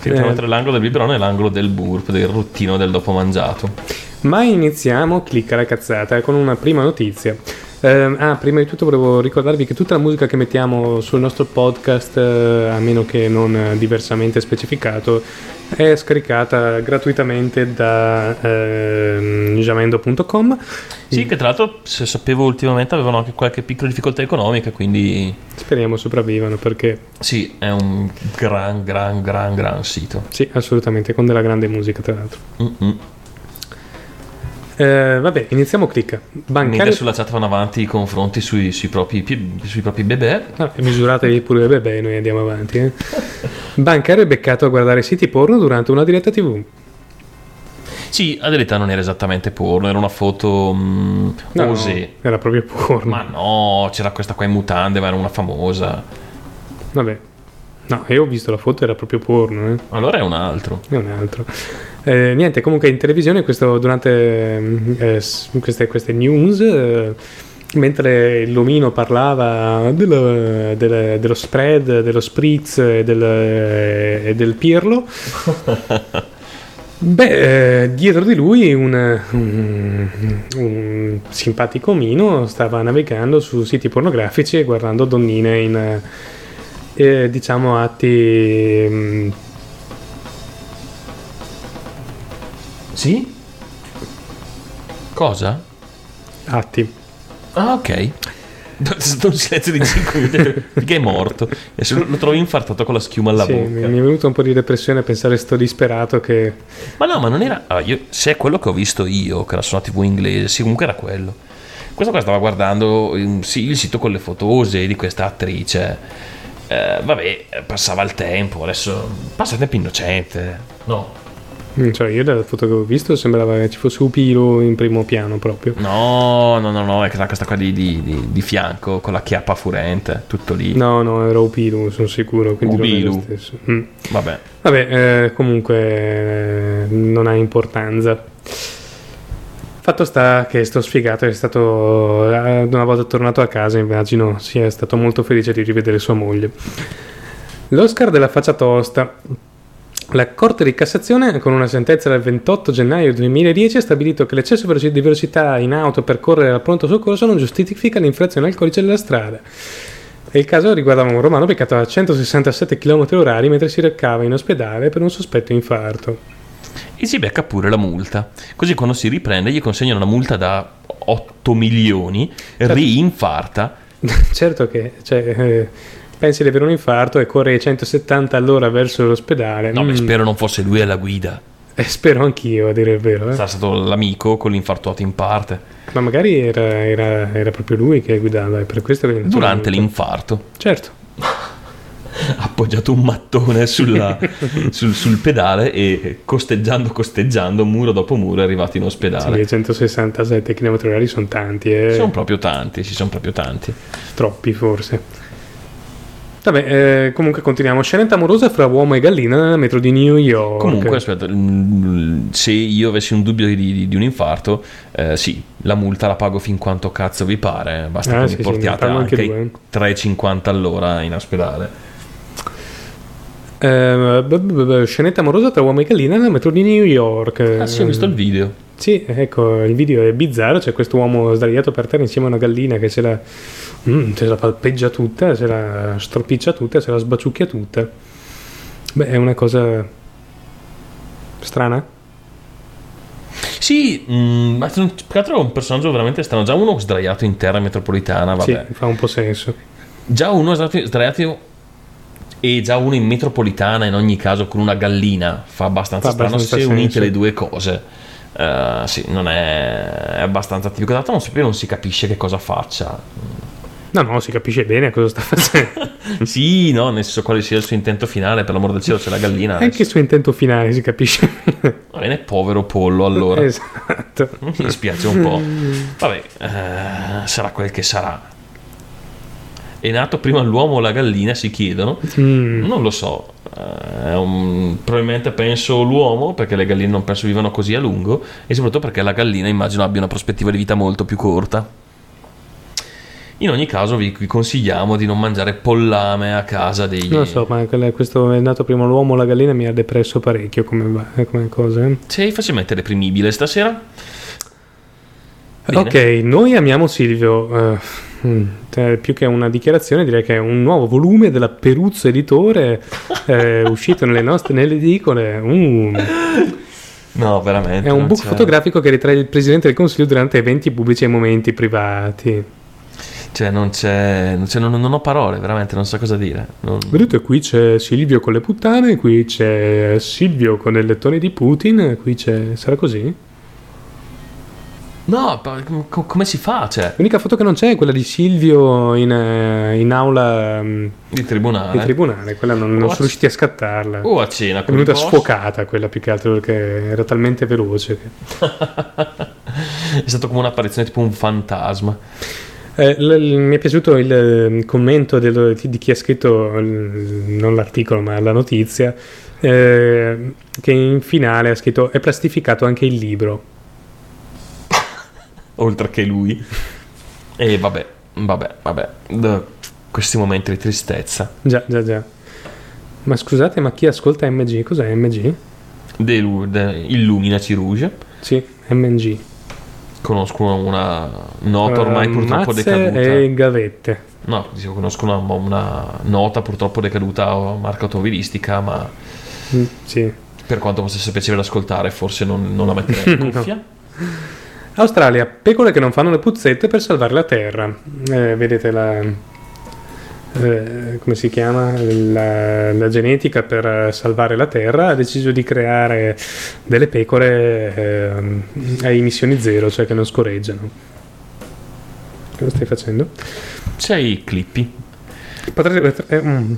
S4: Che
S3: Eh.
S4: tra l'angolo del biberone e l'angolo del burp, del ruttino del dopo mangiato.
S3: Ma iniziamo, clicca la cazzata, con una prima notizia. Ehm, ah, prima di tutto volevo ricordarvi che tutta la musica che mettiamo sul nostro podcast, eh, a meno che non eh, diversamente specificato, è scaricata gratuitamente da ehm, jamendo.com.
S4: Sì, che tra l'altro, se sapevo ultimamente, avevano anche qualche piccola difficoltà economica, quindi
S3: Speriamo sopravvivano perché
S4: sì, è un gran, gran, gran, gran sito.
S3: sì, assolutamente, con della grande musica tra l'altro.
S4: Mm-mm.
S3: Eh, vabbè, iniziamo clicca.
S4: Quindi
S3: Bancario...
S4: adesso la chat vanno avanti i confronti sui, sui propri, sui propri bebè.
S3: Ah, misuratevi pure le bebè, noi andiamo avanti. Eh. Bancario è beccato a guardare siti porno durante una diretta TV.
S4: Sì, a verità non era esattamente porno, era una foto mm,
S3: No,
S4: osè.
S3: era proprio porno.
S4: Ma no, c'era questa qua in mutande, ma era una famosa.
S3: Vabbè. No, io ho visto la foto, era proprio porno, eh.
S4: Allora è un altro.
S3: È un altro. Eh, niente, comunque in televisione questo, durante mm, eh, queste, queste news, eh, mentre Lomino parlava dello, del- dello spread, dello spritz e del, e del pirlo, [LAUGHS] beh, eh, dietro di lui un, un- un simpatico omino stava navigando su siti pornografici e guardando donnine in... eh, diciamo atti mm,
S4: Sì? Cosa?
S3: atti
S4: Ah, ok. È stato un silenzio di 5 minuti perché è morto. E se lo, trovo infartato con la schiuma alla
S3: Sì,
S4: bocca.
S3: mi, è venuto un po' di depressione a pensare sto disperato che
S4: Ma no, ma non era. allora, io- se è quello che ho visto io, che era su una TV inglese, sì, comunque era quello. Questo qua stava guardando mm, sì, il sito con le fotose di questa attrice. Eh, vabbè, passava il tempo, adesso passa il tempo innocente. No.
S3: Mm, cioè io dalla foto che ho visto sembrava che ci fosse Upilo in primo piano proprio
S4: No, no, no, no, è questa qua di, di- di- di fianco con la chiappa furente, tutto lì.
S3: no no era Upilo sono sicuro quindi non è lo
S4: Upilu.
S3: stesso Mm.
S4: Vabbè.
S3: vabbè eh, comunque eh, non ha importanza fatto sta che sto sfigato è stato eh, una volta tornato a casa immagino sia stato molto felice di rivedere sua moglie l'Oscar della faccia tosta La Corte di Cassazione, con una sentenza del 28 gennaio 2010, ha stabilito che l'eccesso di velocità in auto per correre al pronto soccorso non giustifica l'infrazione al codice della strada. Il caso riguardava un romano beccato a 167 km/h mentre si recava in ospedale per un sospetto infarto.
S4: E si becca pure la multa. Così quando si riprende gli consegnano una multa da 8 milioni, rinfarta. [LAUGHS]
S3: certo che, cioè, eh, pensi di avere un infarto e corri a 170 all'ora verso l'ospedale.
S4: No, beh,
S3: Mm,
S4: spero non fosse lui alla guida.
S3: eh, spero anch'io, a dire il vero. eh.
S4: Sarà stato l'amico con l'infartuato in parte.
S3: Ma magari era, era- era proprio lui che guidava, è per questo che
S4: Durante l'infarto.
S3: Certo. [LAUGHS]
S4: Ha [LAUGHS] appoggiato un mattone sulla- [LAUGHS] sul, sul pedale e costeggiando, costeggiando, muro dopo muro è arrivato in
S3: Sì,
S4: ospedale.
S3: 167 km/h sono tanti, eh.
S4: Sono proprio tanti, ci sono proprio tanti.
S3: troppi forse. Vabbè, eh, comunque continuiamo. Scenetta amorosa fra uomo e gallina nella metro di New York.
S4: Comunque, aspetta, mm, se io avessi un dubbio di, di- di un infarto, eh, sì, la multa la pago fin quanto cazzo vi pare. Basta
S3: Ah,
S4: che
S3: sì,
S4: mi
S3: sì,
S4: portiate
S3: fanno
S4: anche
S3: anche
S4: ai
S3: due.
S4: 3,50 all'ora in ospedale.
S3: Eh, b- scenetta amorosa tra uomo e gallina nella metro di New York.
S4: Ah, sì, ho visto il video.
S3: Sì, ecco, il video è bizzarro. C'è questo uomo sdraiato per terra insieme a una gallina che se la, mm, se la palpeggia tutta, se la stropiccia tutta, se la sbaciucchia tutta. Beh, è una cosa strana.
S4: Sì, mm, ma più che altro è un personaggio veramente strano. Già uno sdraiato in terra metropolitana, vabbè.
S3: Sì, fa un po' senso.
S4: Già uno sdraiato e già uno in metropolitana in ogni caso con una gallina fa abbastanza
S3: Fa
S4: strano
S3: abbastanza
S4: se unite le due cose. Eh, sì, non è, è abbastanza tipico. L'altro non, si- non si capisce che cosa faccia.
S3: No, no, si capisce bene cosa sta facendo. [LAUGHS]
S4: sì, no, nel senso quale sia il suo intento finale, per l'amor del cielo c'è la gallina.
S3: Anche il suo intento finale si capisce.
S4: Va bene, povero pollo allora.
S3: Esatto.
S4: Mi dispiace un po'. Vabbè, eh, sarà quel che sarà. È nato prima l'uomo o la gallina, si chiedono.
S3: Mm.
S4: Non lo so. Eh, un- probabilmente penso l'uomo, perché le galline non penso vivano così a lungo, e soprattutto perché la gallina immagino abbia una prospettiva di vita molto più corta. In ogni caso vi consigliamo di non mangiare pollame a casa dei...
S3: Non lo so, ma questo è nato prima l'uomo o la gallina mi ha depresso parecchio come, va- come cosa. eh.
S4: Sei facilmente reprimibile stasera? Bene.
S3: Ok, noi amiamo Silvio. eh, mm, eh, più che una dichiarazione, direi che è un nuovo volume della Peruzzo Editore [LAUGHS] eh, uscito nelle nostre nelle edicole. Mm,
S4: No, veramente.
S3: è un book
S4: c'è-
S3: fotografico che ritrae il presidente del consiglio durante eventi pubblici e momenti privati.
S4: Cioè, non c'è, non, c'è- non- non ho parole, veramente, non so cosa dire. Non-
S3: Vedete, qui c'è Silvio con le puttane, qui c'è Silvio con il lettone di Putin, qui c'è. sarà così?
S4: No, co- come si fa? Cioè,
S3: L'unica foto che non c'è è quella di Silvio in, eh, in aula mm,
S4: di tribunale.
S3: di tribunale, quella non, non sono riusciti a scattarla.
S4: O a cena
S3: È venuta sfocata quella più che altro perché era talmente veloce. che- [LAUGHS]
S4: È stato come un'apparizione tipo un fantasma.
S3: Eh, l- l- mi è piaciuto il eh, commento del- di chi ha scritto l- non l'articolo ma la notizia eh, che in finale ha scritto è plastificato anche il libro.
S4: Oltre che lui. E vabbè, vabbè, vabbè. D- questi momenti di tristezza.
S3: Già, già, già. Ma scusate, ma chi ascolta MG? Cos'è MG?
S4: Delu- de- Illuminaci Rouge.
S3: Sì, MG.
S4: Conosco una nota ormai
S3: Eh,
S4: purtroppo decaduta.
S3: e gavette.
S4: No, dicevo, conosco una, una nota purtroppo decaduta marca automobilistica, ma
S3: Mm, sì.
S4: per quanto possa essere piacevole da ascoltare, forse non, non la metterei in [LAUGHS]
S3: No. Australia, pecore che non fanno le puzzette per salvare la terra. Eh, vedete la. eh, come si chiama? La, la genetica per eh, salvare la terra ha deciso di creare delle pecore ehm, a emissioni zero, cioè che non scorreggiano. Cosa stai facendo?
S4: Sei clippi.
S3: Potresti, è un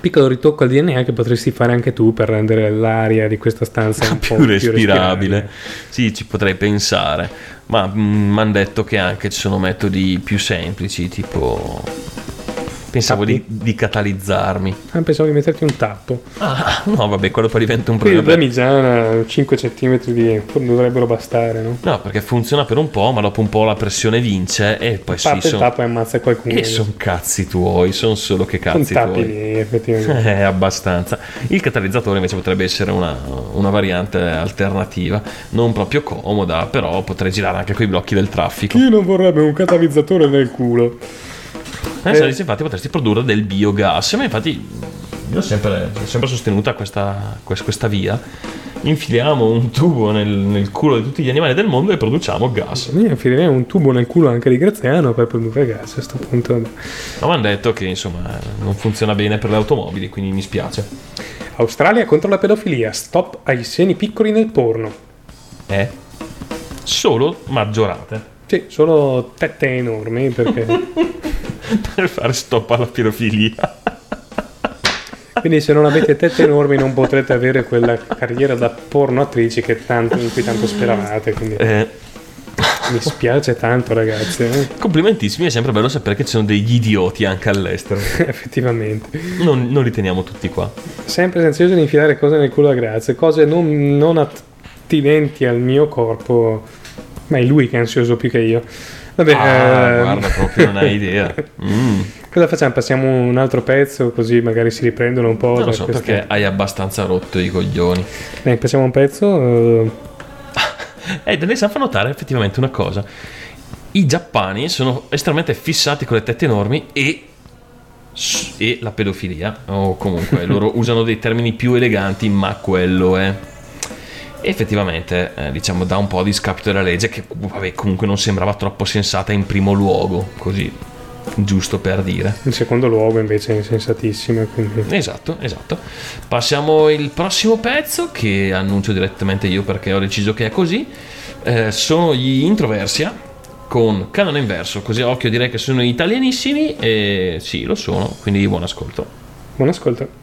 S3: piccolo ritocco al DNA che potresti fare anche tu per rendere l'aria di questa stanza un [LAUGHS] po'
S4: più respirabile. Sì, ci potrei pensare. Ma mi hanno detto che anche ci sono metodi più semplici, tipo... Pensavo di,
S3: Tappi?
S4: di catalizzarmi.
S3: Ah, pensavo di metterti un tappo.
S4: Ah, no, vabbè, quello poi diventa un problema.
S3: problemi già 5 cm di dovrebbero bastare, no?
S4: No, perché funziona per un po', ma dopo un po' la pressione vince e poi sì,
S3: Parte il
S4: son-
S3: tappo e ammazza qualcuno.
S4: E sono cazzi tuoi, sono solo che
S3: Sono
S4: cazzi
S3: tappi
S4: tuoi.
S3: lì, effettivamente. [LAUGHS]
S4: Eh, abbastanza. Il catalizzatore invece potrebbe essere una, una variante alternativa, non proprio comoda, però potrei girare anche con i blocchi del traffico.
S3: Chi non vorrebbe un catalizzatore nel culo?
S4: Eh,
S3: Eh.
S4: dici, infatti potresti produrre del biogas, ma infatti io ho sempre, sempre sostenuta questa, quest- questa via. Infiliamo un tubo nel, nel culo di tutti gli animali del mondo e produciamo gas.
S3: Io infilirei un tubo nel culo anche di Graziano per produrre gas a questo punto.
S4: Ma mi hanno detto che insomma non funziona bene per le automobili, quindi mi spiace.
S3: Australia contro la pedofilia. Stop ai seni piccoli nel porno.
S4: Eh? Solo maggiorate.
S3: Sì, solo tette enormi perché... [LAUGHS]
S4: per fare stop alla pirofilia.
S3: Quindi se non avete tette enormi non potrete avere quella carriera da porno attrici che tanto, in cui tanto speravate. Quindi
S4: Eh,
S3: mi spiace tanto ragazzi, eh.
S4: complimentissimi, è sempre bello sapere che ci sono degli idioti anche all'estero. [LAUGHS]
S3: effettivamente.
S4: Non, non li teniamo tutti qua.
S3: Sempre ansioso di infilare cose nel culo a Grazia, cose non, non attinenti al mio corpo. Ma è lui che è ansioso più che io. Vabbè,
S4: Ah,
S3: ehm,
S4: guarda, proprio non hai idea. [LAUGHS] Mm.
S3: cosa facciamo? Passiamo un altro pezzo così magari si riprendono un po'.
S4: Non lo so
S3: queste-
S4: perché hai abbastanza rotto i coglioni.
S3: Dai, passiamo un pezzo. eh, [LAUGHS]
S4: Eh, Denisa fa notare effettivamente una cosa. I giappani sono estremamente fissati con le tette enormi e, e la pedofilia. O comunque [LAUGHS] loro usano dei termini più eleganti, ma quello è. Effettivamente, eh, diciamo, dà un po' di scapito della legge che vabbè, comunque non sembrava troppo sensata in primo luogo. Così giusto per dire.
S5: In secondo luogo invece è insensatissimo. Quindi...
S4: Esatto, esatto. Passiamo al prossimo pezzo che annuncio direttamente io perché ho deciso che è così. Eh, sono gli Introversia con canone inverso, così a occhio direi che sono italianissimi e sì, lo sono, quindi buon ascolto.
S5: Buon ascolto.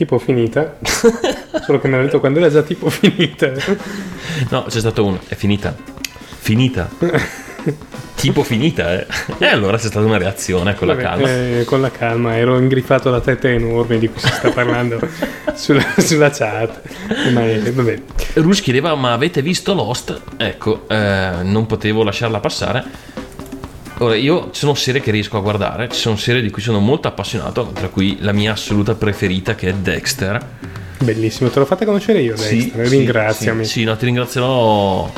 S5: Tipo finita. [LAUGHS] Solo che mi ha detto quando era già tipo finita.
S4: No, c'è stato uno, è finita. Finita. tipo finita, eh. E allora c'è stata una reazione con la
S5: Vabbè,
S4: calma.
S5: eh, con la calma, ero ingriffato da tette enormi di cui si sta parlando [LAUGHS] sulla, sulla chat. Ma eh, vabbè,
S4: Rush chiedeva ma avete visto Lost? Ecco, eh, non potevo lasciarla passare. Ora, io ci sono serie che riesco a guardare, ci sono serie di cui sono molto appassionato, tra cui la mia assoluta preferita che è Dexter.
S5: bellissimo, te l'ho fatta conoscere io, Dexter, ringraziami.
S4: Sì, sì, no, ti ringrazierò.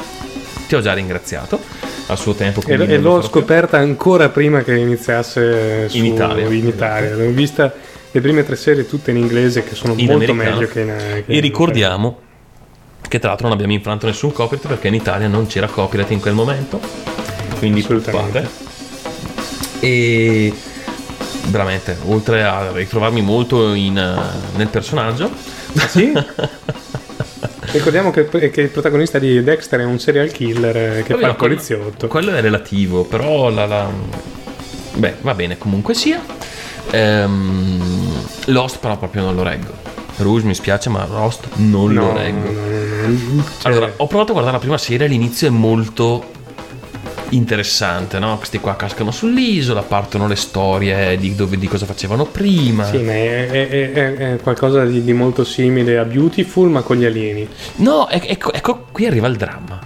S4: Ti ho già ringraziato al suo tempo.
S5: E, e l'ho scoperta ancora prima che iniziasse su-
S4: In Italia.
S5: in Italia. L'ho vista le prime tre serie tutte in inglese che sono
S4: in
S5: molto
S4: americano.
S5: meglio che in, che
S4: E
S5: in-
S4: ricordiamo che tra l'altro non abbiamo infranto nessun copyright perché in Italia non c'era copyright in quel momento. Quindi
S5: Assolutamente.
S4: preoccupate. E veramente, oltre a ritrovarmi molto in, eh, nel personaggio,
S3: Ah, sì? [LAUGHS] Ricordiamo che, che il protagonista di Dexter è un serial killer eh, che
S4: Vabbè,
S3: fa il
S4: quello-
S3: poliziotto.
S4: Quello è relativo, però la, la- Beh, va bene, comunque sia. Ehm, Lost però proprio non lo reggo. Rouge mi spiace, ma Lost non
S3: No,
S4: lo reggo.
S3: no, no. Cioè,
S4: Allora, ho provato a guardare la prima serie, all'inizio è molto interessante, no? Questi qua cascano sull'isola, partono le storie di, dove- di cosa facevano prima.
S3: Sì, ma è, è- è- è- qualcosa di, di molto simile a Beautiful, ma con gli alieni.
S4: No, ec- ecco, ecco, qui arriva il dramma.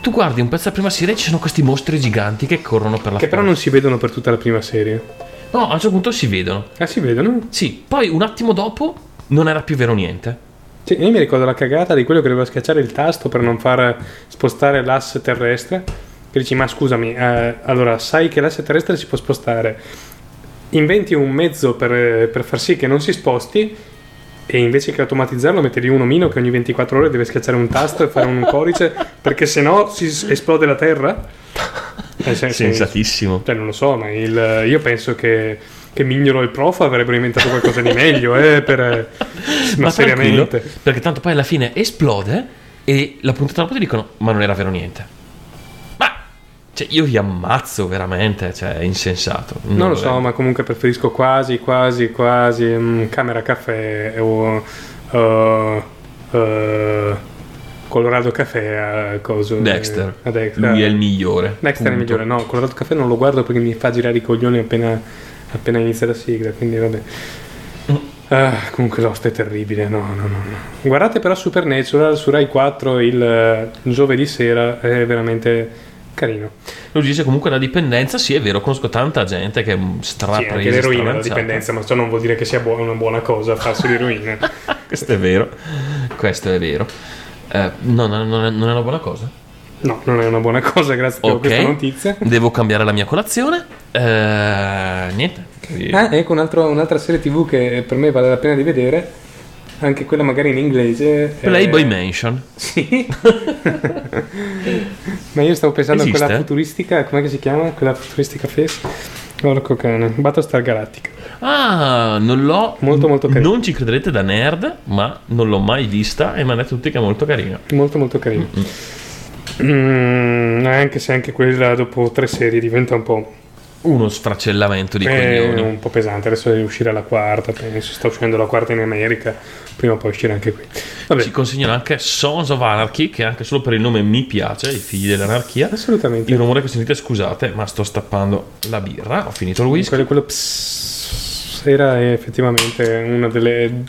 S4: Tu guardi un pezzo della prima serie e ci sono questi mostri giganti che corrono per la
S3: Che però non si vedono per tutta la prima serie.
S4: No, a un certo punto si vedono.
S3: Ah, si vedono?
S4: Sì, poi un attimo dopo non era più vero niente.
S3: Sì, io mi ricordo la cagata di quello che doveva schiacciare il tasto per non far spostare l'asse terrestre. Che dici, ma scusami, eh, allora sai che l'asse terrestre si può spostare. Inventi un mezzo per, per far sì che non si sposti e invece che automatizzarlo metti lì un omino che ogni 24 ore deve schiacciare un tasto e fare un codice [LAUGHS] perché sennò si s- esplode la Terra. Eh, se- se-
S4: Sensatissimo.
S3: cioè, non lo so, ma il- io penso che, che Mignolo e il prof avrebbero inventato qualcosa di meglio, eh, per, [LAUGHS] ma,
S4: Ma tranquillo,
S3: seriamente.
S4: perché tanto poi alla fine esplode e la puntata dopo ti dicono ma non era vero niente. Cioè, io vi ammazzo veramente, cioè è insensato.
S3: Non lo so, ma comunque preferisco quasi, quasi, quasi mm, Camera Caffè o uh, uh, Colorado Caffè a coso.
S4: Dexter.
S3: a Dexter.
S4: Lui è il migliore.
S3: Dexter è il
S4: punto.
S3: migliore. No, Colorado Caffè non lo guardo perché mi fa girare i coglioni appena, appena inizia la sigla, quindi vabbè. Ah, comunque Lost è terribile, no, no, no. Guardate però Supernatural su Rai 4 il, eh, giovedì sera, è veramente carino.
S4: Lui dice comunque la dipendenza, sì è vero, conosco tanta gente che è
S3: Sì,
S4: strapresa.
S3: anche l'eroina, la
S4: straversata.
S3: dipendenza, ma ciò non vuol dire che sia buona- una buona cosa farsi l'eroina. [LAUGHS]
S4: Questo è vero, questo è vero. Eh, no, no, non è, non è una buona cosa.
S3: No, non è una buona cosa, grazie per
S4: Ok,
S3: questa notizia.
S4: devo cambiare la mia colazione. Eh, niente.
S3: Ah, ecco un altro- un'altra serie tv che per me vale la pena di vedere, anche quella magari in inglese. è-
S4: Playboy Mansion.
S3: Sì. [LAUGHS] [LAUGHS] Ma io stavo pensando
S4: Esiste?
S3: a quella futuristica, com'è che si chiama? Quella futuristica face? Porco cane, Battlestar Galactica.
S4: Ah, non l'ho.
S3: Molto, molto carino.
S4: Non ci crederete da nerd, ma non l'ho mai vista e mi hanno detto tutti che è molto carina.
S3: Molto molto carino. Mm, anche se anche quella dopo tre serie diventa un po',
S4: Uno sfracellamento di
S3: eh,
S4: coglioni.
S3: un po' pesante. Adesso deve uscire la quarta, penso. Sta uscendo la quarta in America. Prima o poi uscirà anche qui. Vabbè,
S4: Ci consigliano anche Sons of Anarchy, che anche solo per il nome mi piace, i figli dell'anarchia.
S3: assolutamente.
S4: Il rumore che sentite, scusate, ma sto stappando la birra. Ho finito il whisky.
S3: Quello, quello pss, era effettivamente una delle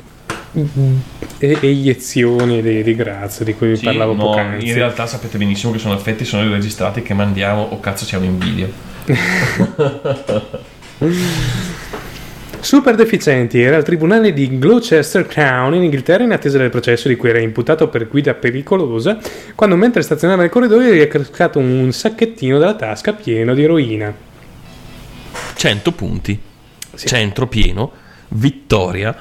S3: e- eiezioni di, di grazia di cui
S4: Sì,
S3: parlavo
S4: no,
S3: poc'anzi.
S4: in realtà sapete benissimo che sono effetti sonori registrati che mandiamo o cazzo siamo in video. [LAUGHS]
S3: Super deficienti era al tribunale di Gloucester Crown in Inghilterra in attesa del processo di cui era imputato per guida pericolosa quando mentre stazionava nel corridoio gli è cascato un sacchettino dalla tasca pieno di eroina.
S4: 100 punti, centro pieno, vittoria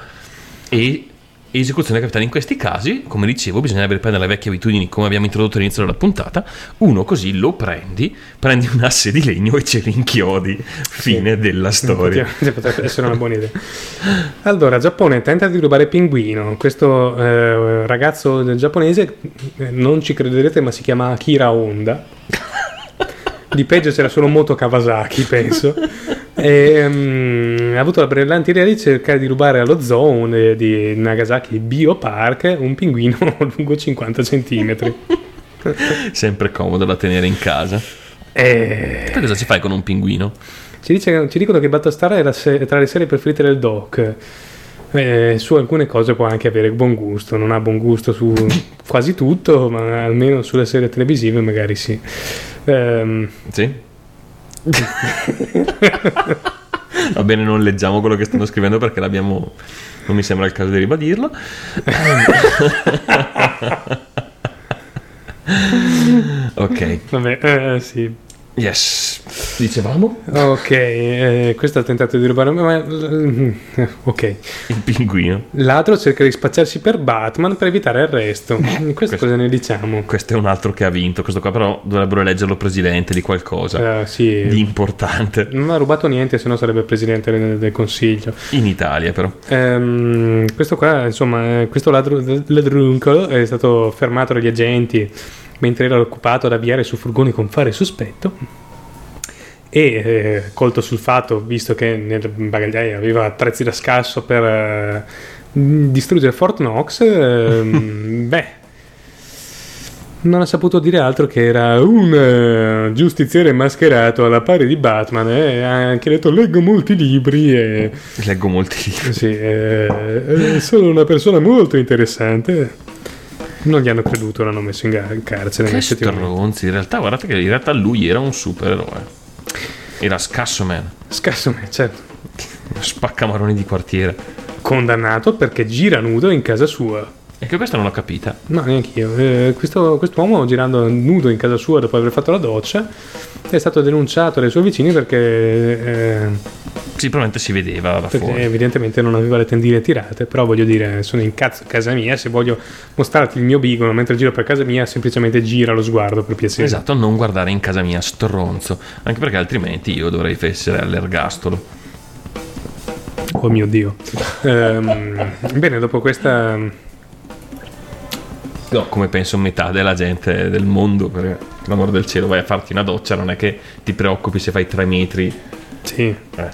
S4: e esecuzione capitale. In questi casi, come dicevo, bisogna riprendere le vecchie abitudini come abbiamo introdotto all'inizio della puntata. Uno così lo prendi, prendi un asse di legno e ce l'inchiodi. Fine della storia.
S3: Potrebbe essere una buona idea. Allora, Giappone tenta di rubare pinguino. Questo eh, ragazzo giapponese, eh, non ci crederete, ma si chiama Akira Honda. Di peggio c'era solo Moto Kawasaki, penso. [LAUGHS] E, mm, ha avuto la brillante idea di cercare di rubare allo zoo eh, di Nagasaki Biopark un pinguino [LAUGHS] lungo 50 cm.
S4: Sempre comodo da tenere in casa.
S3: E
S4: Poi cosa ci fai con un pinguino?
S3: Ci, dice- ci dicono che Battlestar è se- tra le serie preferite del doc. Eh, su alcune cose può anche avere buon gusto, non ha buon gusto su [LAUGHS] quasi tutto, ma almeno sulle serie televisive magari sì. Ehm,
S4: Sì? [LAUGHS] Va bene, non leggiamo quello che stanno scrivendo perché l'abbiamo. Non mi sembra il caso di ribadirlo. [LAUGHS] ok.
S3: vabbè, eh, sì.
S4: Yes. Dicevamo?
S3: Ok, eh, questo ha tentato di rubare. Ma, ok.
S4: Il pinguino.
S3: L'altro cerca di spacciarsi per Batman per evitare arresto. Questo cosa ne diciamo?
S4: Questo è un altro che ha vinto. Questo qua, però, dovrebbero eleggerlo presidente di qualcosa
S3: Eh, sì.
S4: di importante.
S3: Non ha rubato niente, se no sarebbe presidente del, del consiglio.
S4: In Italia, però.
S3: Ehm, questo qua, insomma, eh, questo ladro- ladruncolo è stato fermato dagli agenti mentre era occupato ad avviare su furgoni con fare sospetto e eh, colto sul fatto, visto che nel bagagliaio aveva attrezzi da scasso per eh, distruggere Fort Knox, ehm, [LAUGHS] beh, non ha saputo dire altro che era un eh, giustiziere mascherato alla pari di Batman e ha anche detto leggo molti libri e
S4: Leggo molti libri.
S3: sì, eh, è solo una persona molto interessante. Non gli hanno creduto, l'hanno messo in, ga- in carcere.
S4: Che stronzi. In realtà, guardate che in realtà lui era un supereroe. Era Scasso Man.
S3: Scarso me, certo.
S4: Spaccamaroni di quartiere.
S3: Condannato perché gira nudo in casa sua.
S4: E che questa non l'ho capita.
S3: No, neanche io. Eh, questo quest'uomo girando nudo in casa sua dopo aver fatto la doccia è stato denunciato dai suoi vicini perché, eh,
S4: Sì, probabilmente si vedeva da
S3: perché
S4: fuori.
S3: evidentemente non aveva le tendine tirate. Però voglio dire, sono in cazzo a casa mia. Se voglio mostrarti il mio bigono mentre giro per casa mia, semplicemente gira lo sguardo per piacere.
S4: Esatto, non guardare in casa mia, stronzo. Anche perché altrimenti io dovrei essere all'ergastolo.
S3: Oh mio dio. Ehm, bene, dopo questa.
S4: No, come penso metà della gente del mondo, perché per l'amor del cielo vai a farti una doccia, non è che ti preoccupi se fai tre metri.
S3: Sì,
S4: Eh,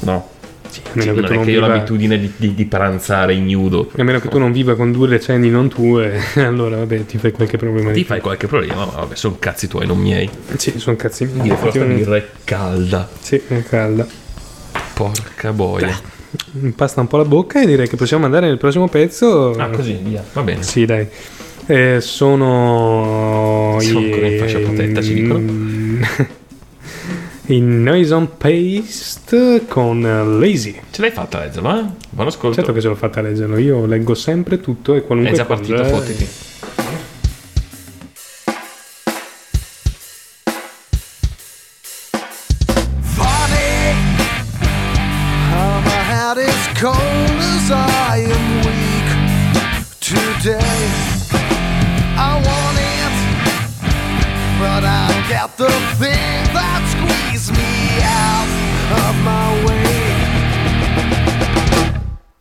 S4: no.
S3: sì,
S4: Sì, non
S3: tu
S4: è
S3: non
S4: che io ho
S3: viva.
S4: l'abitudine di, di- di pranzare ignudo.
S3: A meno che tu non viva con due decenni, non tue, [LAUGHS] allora vabbè, ti fai qualche problema.
S4: Ti fai qualche problema, ma vabbè, sono cazzi tuoi, non miei.
S3: Sì, sono cazzi miei.
S4: Io questa birra è calda.
S3: Sì, è calda.
S4: Porca boia.
S3: Mi pasta un po' la bocca e direi che possiamo andare nel prossimo pezzo.
S4: Ah, così, via. Va bene.
S3: Sì, dai. Eh, sono
S4: Siamo ancora in fascia protetta, ci dicono. [LAUGHS]
S3: I Noise on Paste con Lazy.
S4: Ce l'hai fatta a leggerlo, eh? Buon ascolto.
S3: Certo che ce l'ho fatta leggerlo, io leggo sempre tutto e qualunque
S4: È già
S3: cosa.
S4: partito, fottiti.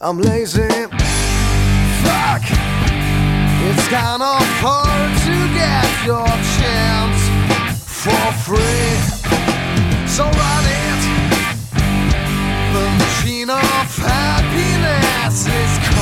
S5: I'm lazy. Fuck. It's kind of hard to get your chance for free. So run it. The machine of happiness is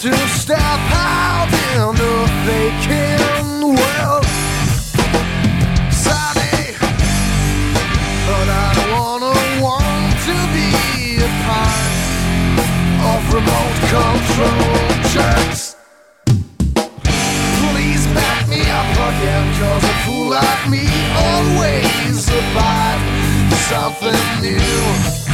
S5: to step out in the vacant world. Sorry, but I don't wanna want to be a part of remote control checks. Please back me up again, cause a fool like me always about something new.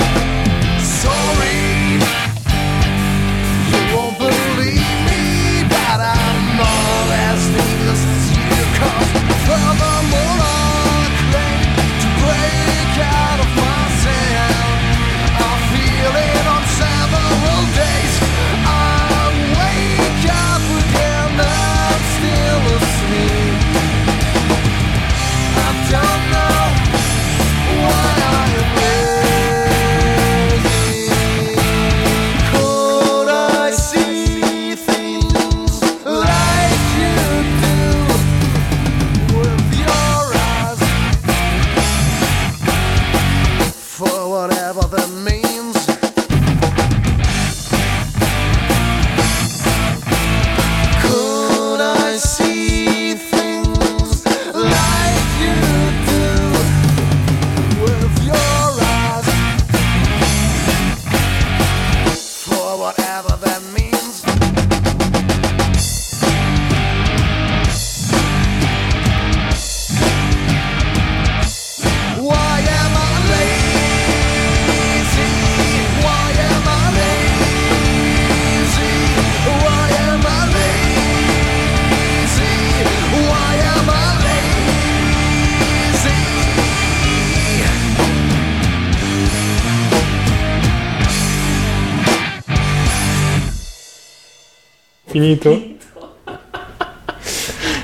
S3: Finito?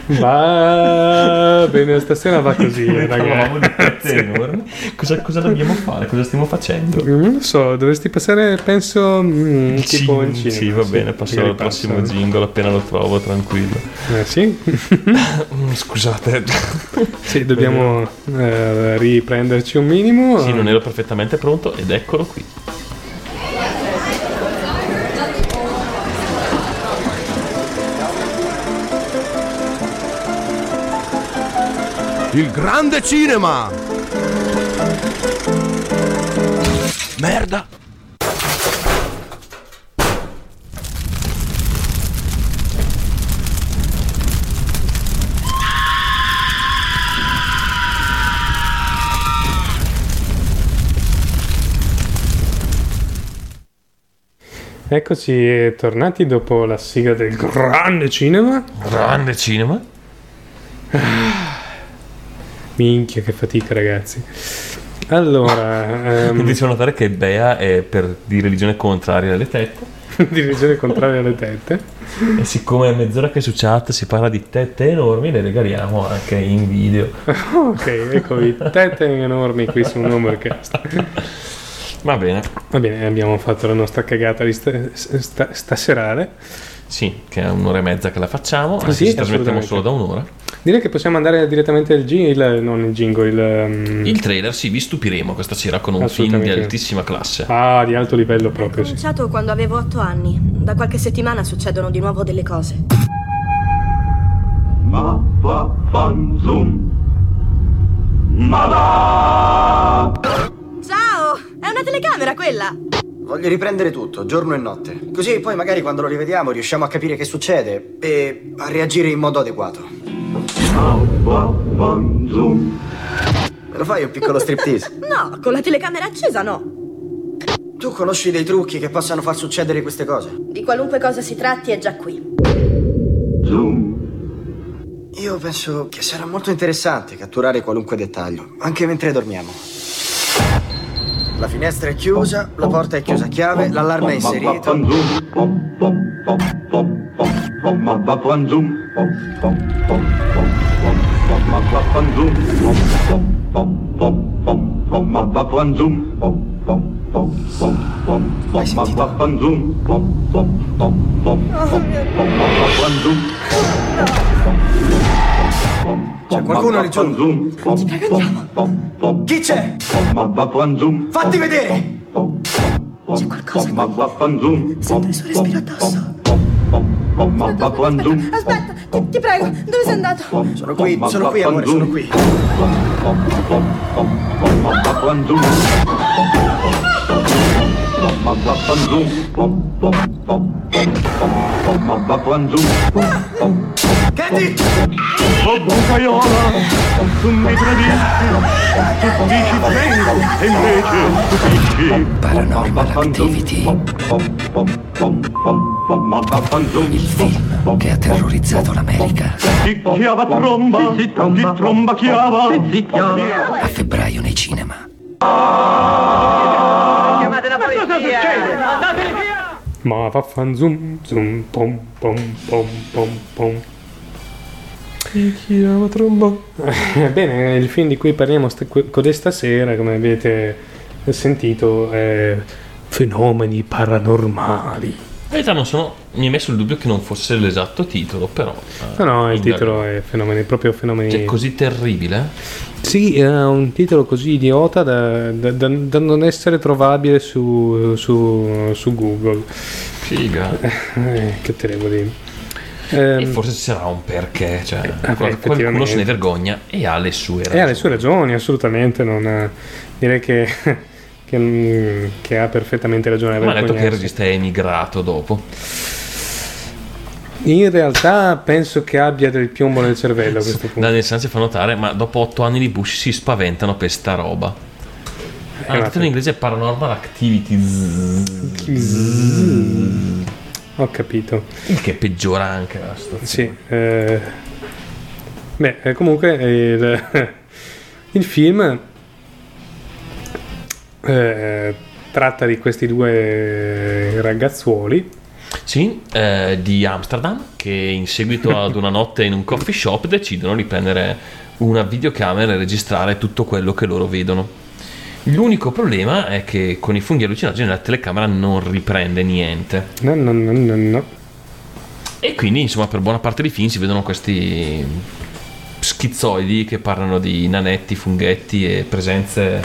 S3: Va bene, stasera va così, ragazzi.
S4: Cosa, cosa dobbiamo fare? Cosa stiamo facendo?
S3: Non lo so, dovresti passare, penso, mm, tipo in
S4: Sì,
S3: cinema.
S4: sì, va bene, passo
S3: magari
S4: al prossimo
S3: passa.
S4: jingle appena lo trovo, tranquillo.
S3: Eh, sì? [LAUGHS]
S4: Mm, Scusate, [LAUGHS]
S3: sì, dobbiamo eh, riprenderci un minimo.
S4: sì, non ero perfettamente pronto ed eccolo qui.
S6: Il grande cinema! Merda!
S3: Eccoci tornati dopo la sigla del grande cinema.
S4: Grande cinema.
S3: Minchia, che fatica, ragazzi. Allora,
S4: Mi
S3: ehm, [LAUGHS]
S4: diceva notare che Bea è per di religione contraria alle tette. [LAUGHS]
S3: divisione contraria alle tette.
S4: E siccome è mezz'ora che su chat si parla di tette enormi, le regaliamo anche in video. [LAUGHS]
S3: Ok, eccovi, tette enormi qui su Numbercast.
S4: Va bene.
S3: Va bene, abbiamo fatto la nostra cagata di sta, sta, staserale.
S4: Sì, che è un'ora e mezza che la facciamo. Anzi,
S3: Sì,
S4: ci trasmettiamo solo da un'ora.
S3: Direi che possiamo andare direttamente al jingle, non il jingle, il... um,
S4: Il trailer, sì, vi stupiremo questa sera con un film di altissima classe.
S3: Ah, di alto livello proprio,
S7: Ho
S3: sì.
S7: cominciato quando avevo otto anni. Da qualche settimana succedono di nuovo delle cose.
S8: Ma va fan zoom. Ma va!
S7: Ciao! È una telecamera quella!
S9: Voglio riprendere tutto, giorno e notte. Così poi magari quando lo rivediamo riusciamo a capire che succede e a reagire in modo adeguato. Me lo fai un piccolo striptease? [LAUGHS]
S7: No, con la telecamera accesa no.
S9: Tu conosci dei trucchi che possano far succedere queste cose?
S7: Di qualunque cosa si tratti è già qui.
S8: Zoom.
S9: Io penso che sarà molto interessante catturare qualunque dettaglio, anche mentre dormiamo. La finestra è chiusa, la porta è chiusa a chiave, l'allarme è inserito.
S8: Pom,
S9: C'è qualcuno lì giù? Chi c'è? Fatti vedere!
S7: C'è qualcosa. Sento il suo respiro addosso. Aspetta, ti, ti prego, dove sei andato?
S9: Sono qui, sono qui, amore, sono qui. Katie!
S8: Oh bucaiola, tu mi tradisci, tu dici vengo e invece tu dici Paranormal Activity. Il film
S10: che ha terrorizzato l'America.
S8: Picchiava tromba, si tromba chiava
S10: a febbraio nei cinema.
S3: Ma vaffan zoom, zoom, pom, pom, pom, pom, pom.
S4: Chiama tromba.
S3: Bene, il film di cui parliamo st- codesta sera, come avete sentito, è fenomeni paranormali.
S4: In realtà non sono. Mi è messo il dubbio che non fosse l'esatto titolo, però.
S3: No,
S4: eh,
S3: no, il
S4: indago.
S3: titolo è fenomeni, proprio fenomeni.
S4: Cioè, così terribile?
S3: Sì, è un titolo così idiota da, da- da- da non essere trovabile su, su- su Google.
S4: Figa.
S3: Eh, che te devo dire?
S4: E
S3: Ehm,
S4: forse ci sarà un perché. Cioè, qual- qualcuno se ne vergogna e ha le sue ragioni.
S3: E ha le sue ragioni, assolutamente. Non, eh, direi che, che, mm, che ha perfettamente ragione.
S4: Ma ha detto che il regista è emigrato dopo.
S3: In realtà penso che abbia del piombo nel cervello a questo punto.
S4: Daniel Sanzi fa notare, ma dopo otto anni di Bush si spaventano per sta roba. Ah, il titolo in inglese è Paranormal Activities.
S3: Ho capito.
S4: Il che peggiora anche la situazione.
S3: Sì. eh, beh, eh, comunque il, [LAUGHS] il film eh, tratta di questi due ragazzuoli
S4: Sì, eh, di Amsterdam, che in seguito [LAUGHS] ad una notte in un coffee shop decidono di prendere una videocamera e registrare tutto quello che loro vedono. L'unico problema è che con i funghi allucinogeni la telecamera non riprende niente.
S3: No, no, no, no, no.
S4: E quindi, insomma, per buona parte dei film si vedono questi schizoidi che parlano di nanetti, funghetti e presenze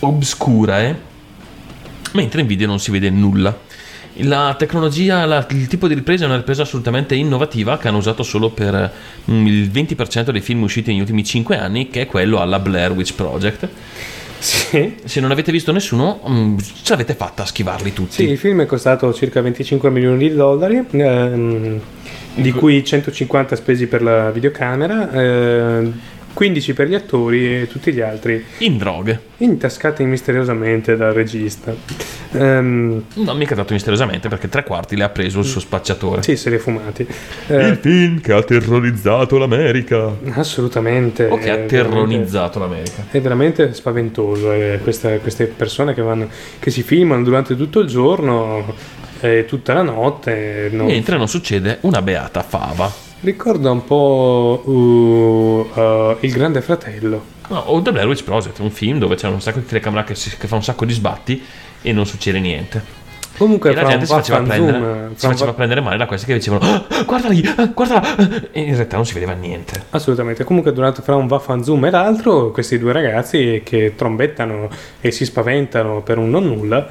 S4: obscure, mentre in video non si vede nulla. La tecnologia, la- il tipo di ripresa è una ripresa assolutamente innovativa che hanno usato solo per mm, il 20% dei film usciti negli ultimi 5 anni, che è quello alla Blair Witch Project.
S3: Sì.
S4: Se non avete visto nessuno, mm, ce l'avete fatta a schivarli tutti.
S3: Sì, il film è costato circa 25 milioni di dollari, ehm, di cui 150 spesi per la videocamera, ehm, 15 per gli attori e tutti gli altri
S4: In droghe.
S3: intascati misteriosamente dal regista. Ehm,
S4: Non mica dato misteriosamente perché tre quarti le ha preso il suo spacciatore.
S3: sì, se li ha fumati. Eh,
S4: Il film che ha terrorizzato l'America.
S3: assolutamente.
S4: O che ha
S3: è
S4: terronizzato l'America.
S3: È veramente spaventoso eh, questa- queste persone che, vanno, che si filmano durante tutto il giorno e tutta la notte. non-
S4: Mentre non succede una beata fava.
S3: Ricorda un po' uh, uh, Il Grande Fratello.
S4: No, o The Blair Witch Project, un film dove c'è un sacco di telecamera che, si- che fa un sacco di sbatti e non succede niente.
S3: Comunque,
S4: e la gente si faceva,
S3: va fan zoom,
S4: prendere, si faceva
S3: va-
S4: prendere male da questi che dicevano "Ah, guarda lì, ah, guarda là", e in realtà non si vedeva niente.
S3: Assolutamente. Comunque, durante fra un Vaffan Zoom e l'altro, questi due ragazzi che trombettano e si spaventano per un non nulla.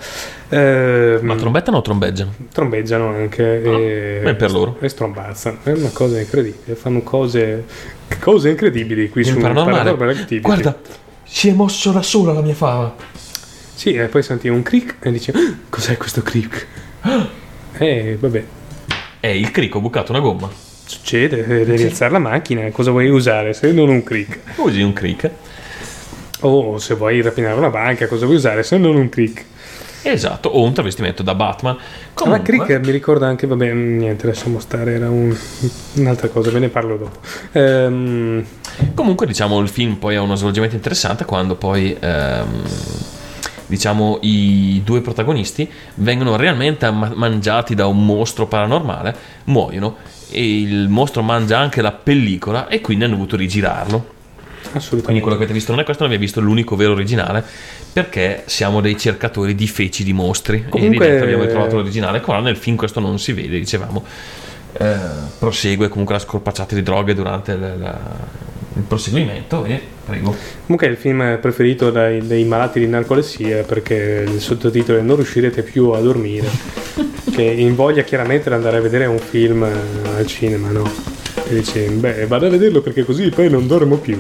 S3: eh,
S4: Ma trombettano o trombeggiano?
S3: trombeggiano anche e,
S4: beh, per loro.
S3: e strombazzano. È una cosa incredibile. Fanno cose, cose incredibili qui
S4: Il
S3: su
S4: paranormale.
S3: Paranormal.
S4: Guarda, si è mosso da sola la mia fava.
S3: Sì, e poi senti un crick e dici: "Ah, Cos'è questo crick? [GASPS] E vabbè,
S4: È il crico, ho bucato una gomma.
S3: succede, eh, devi alzare la macchina. Cosa vuoi usare se non un crick?
S4: Usi un crick.
S3: O se vuoi rapinare una banca, cosa vuoi usare se non un crick?
S4: Esatto, o un travestimento da Batman.
S3: Ma
S4: Comunque,
S3: crick mi ricorda anche, vabbè, niente, lasciamo stare, era un- un'altra cosa, ve ne parlo dopo. Ehm,
S4: Comunque, diciamo, il film poi ha uno svolgimento interessante quando poi, ehm, diciamo, i due protagonisti vengono realmente ma- mangiati da un mostro paranormale, muoiono e il mostro mangia anche la pellicola e quindi hanno dovuto rigirarlo. Quindi
S3: assolutamente.
S4: quello che avete visto non è questo, non abbiamo visto l'unico vero originale perché siamo dei cercatori di feci di mostri
S3: Comunque-
S4: e lì abbiamo trovato l'originale. Qua nel film questo non si vede, dicevamo. Eh, prosegue comunque la scorpacciata di droghe durante il, la- il proseguimento e prego.
S3: Comunque è il film preferito dai, dai malati di narcolessia perché il sottotitolo è Non riuscirete più a dormire, [LAUGHS] che invoglia chiaramente ad andare a vedere un film eh, al cinema, no? E dici, beh, vado a vederlo perché così poi non dormo più.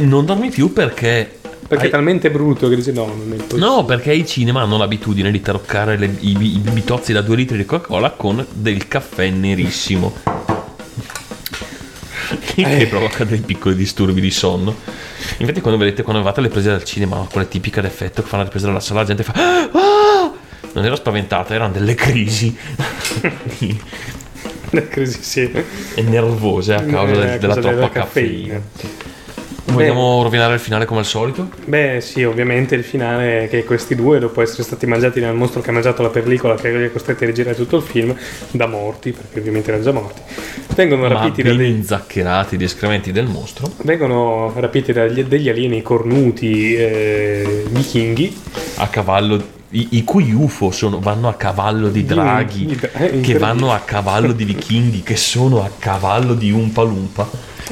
S4: Non dormi più perché...
S3: Perché
S4: hai-
S3: è talmente brutto che dici, no, non è possibile.
S4: No, perché i cinema hanno l'abitudine di taroccare le- i, i bitozzi da 2 litri di Coca-Cola con del caffè nerissimo. [LAUGHS] Che provoca dei piccoli disturbi di sonno. Infatti, quando vedete quando andate alle prese dal cinema, quelle tipiche d'effetto che fanno le prese dalla sala, la gente fa. "Ah!" Non ero spaventata, erano delle crisi [LAUGHS]
S3: Crisi, sì.
S4: nervose a causa del-
S3: Eh,
S4: della
S3: cosa
S4: troppa caffeina. Vogliamo rovinare il finale come al solito?
S3: Beh, sì, ovviamente il finale è che questi due, dopo essere stati mangiati dal mostro che ha mangiato la pellicola, che li ha costretti a rigirare tutto il film, da morti, perché ovviamente erano già morti, vengono rapiti, da dei-
S4: inzaccherati di escrementi del mostro.
S3: vengono rapiti dagli- degli alieni cornuti eh, vichinghi.
S4: a cavallo i, i cui UFO sono- vanno a cavallo di draghi
S3: Di- eh,
S4: che vanno a cavallo di vichinghi che sono a cavallo di Umpa Lumpa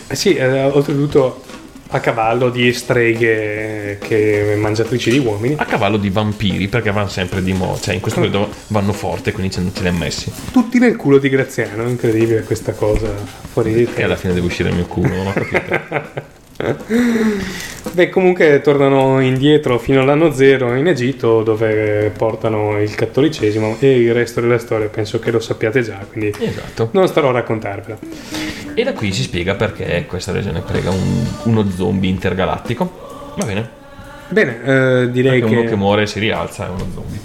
S3: Eh sì, eh, oltretutto a cavallo di streghe che mangiatrici di uomini.
S4: a cavallo di vampiri perché vanno sempre di moda cioè in questo periodo vanno forte quindi ce, ce li ha messi.
S3: Tutti nel culo di Graziano, incredibile questa cosa fuori di
S4: e alla fine deve uscire il mio culo non ho capito [LAUGHS]
S3: Beh, comunque tornano indietro fino all'anno zero in Egitto dove portano il cattolicesimo e il resto della storia penso che lo sappiate già, quindi
S4: esatto
S3: non starò a raccontarvela.
S4: e da qui si spiega perché questa regione prega un- uno zombie intergalattico va bene
S3: Bene, eh, direi
S4: perché uno
S3: che,
S4: che muore e si rialza è uno zombie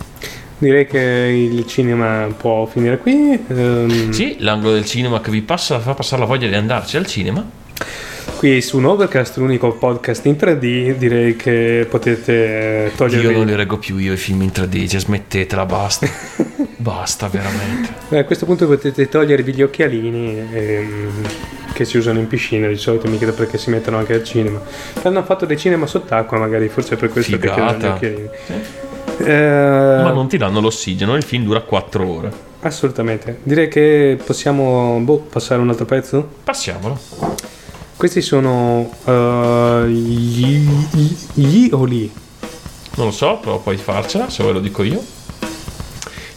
S3: direi che il cinema può finire qui. ehm,
S4: sì l'angolo del cinema che vi passa, fa passare la voglia di andarci al cinema
S3: Qui su Overcast, l'unico podcast in 3D, direi che potete eh,
S4: io
S3: togliervi
S4: non li reggo più io i film in 3D cioè, smettetela basta [LAUGHS] Basta, veramente.
S3: Beh, a questo punto potete togliervi gli occhialini ehm, che si usano in piscina di solito, mica perché si mettono anche al cinema. Hanno fatto dei cinema sott'acqua, magari, forse è per questo che
S4: Figata.
S3: chiedono gli occhialini. Eh,
S4: Ma non ti danno l'ossigeno, il film dura 4 ore.
S3: Assolutamente. Direi che possiamo boh, passare un altro pezzo.
S4: Passiamolo.
S3: Questi sono uh, gli, gli, gli Oli.
S4: Non lo so, però puoi farcela, se vuoi lo dico io.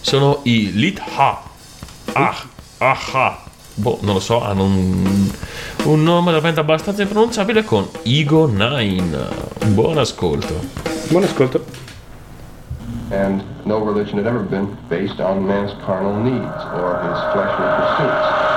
S4: Sono i Lit Ha. Ah, ah, ah. Boh, non lo so, hanno un, un nome veramente abbastanza impronunciabile con Igo Nine. Buon ascolto.
S3: Buon ascolto.
S11: and no religion had ever been based on man's carnal needs or his fleshly pursuits.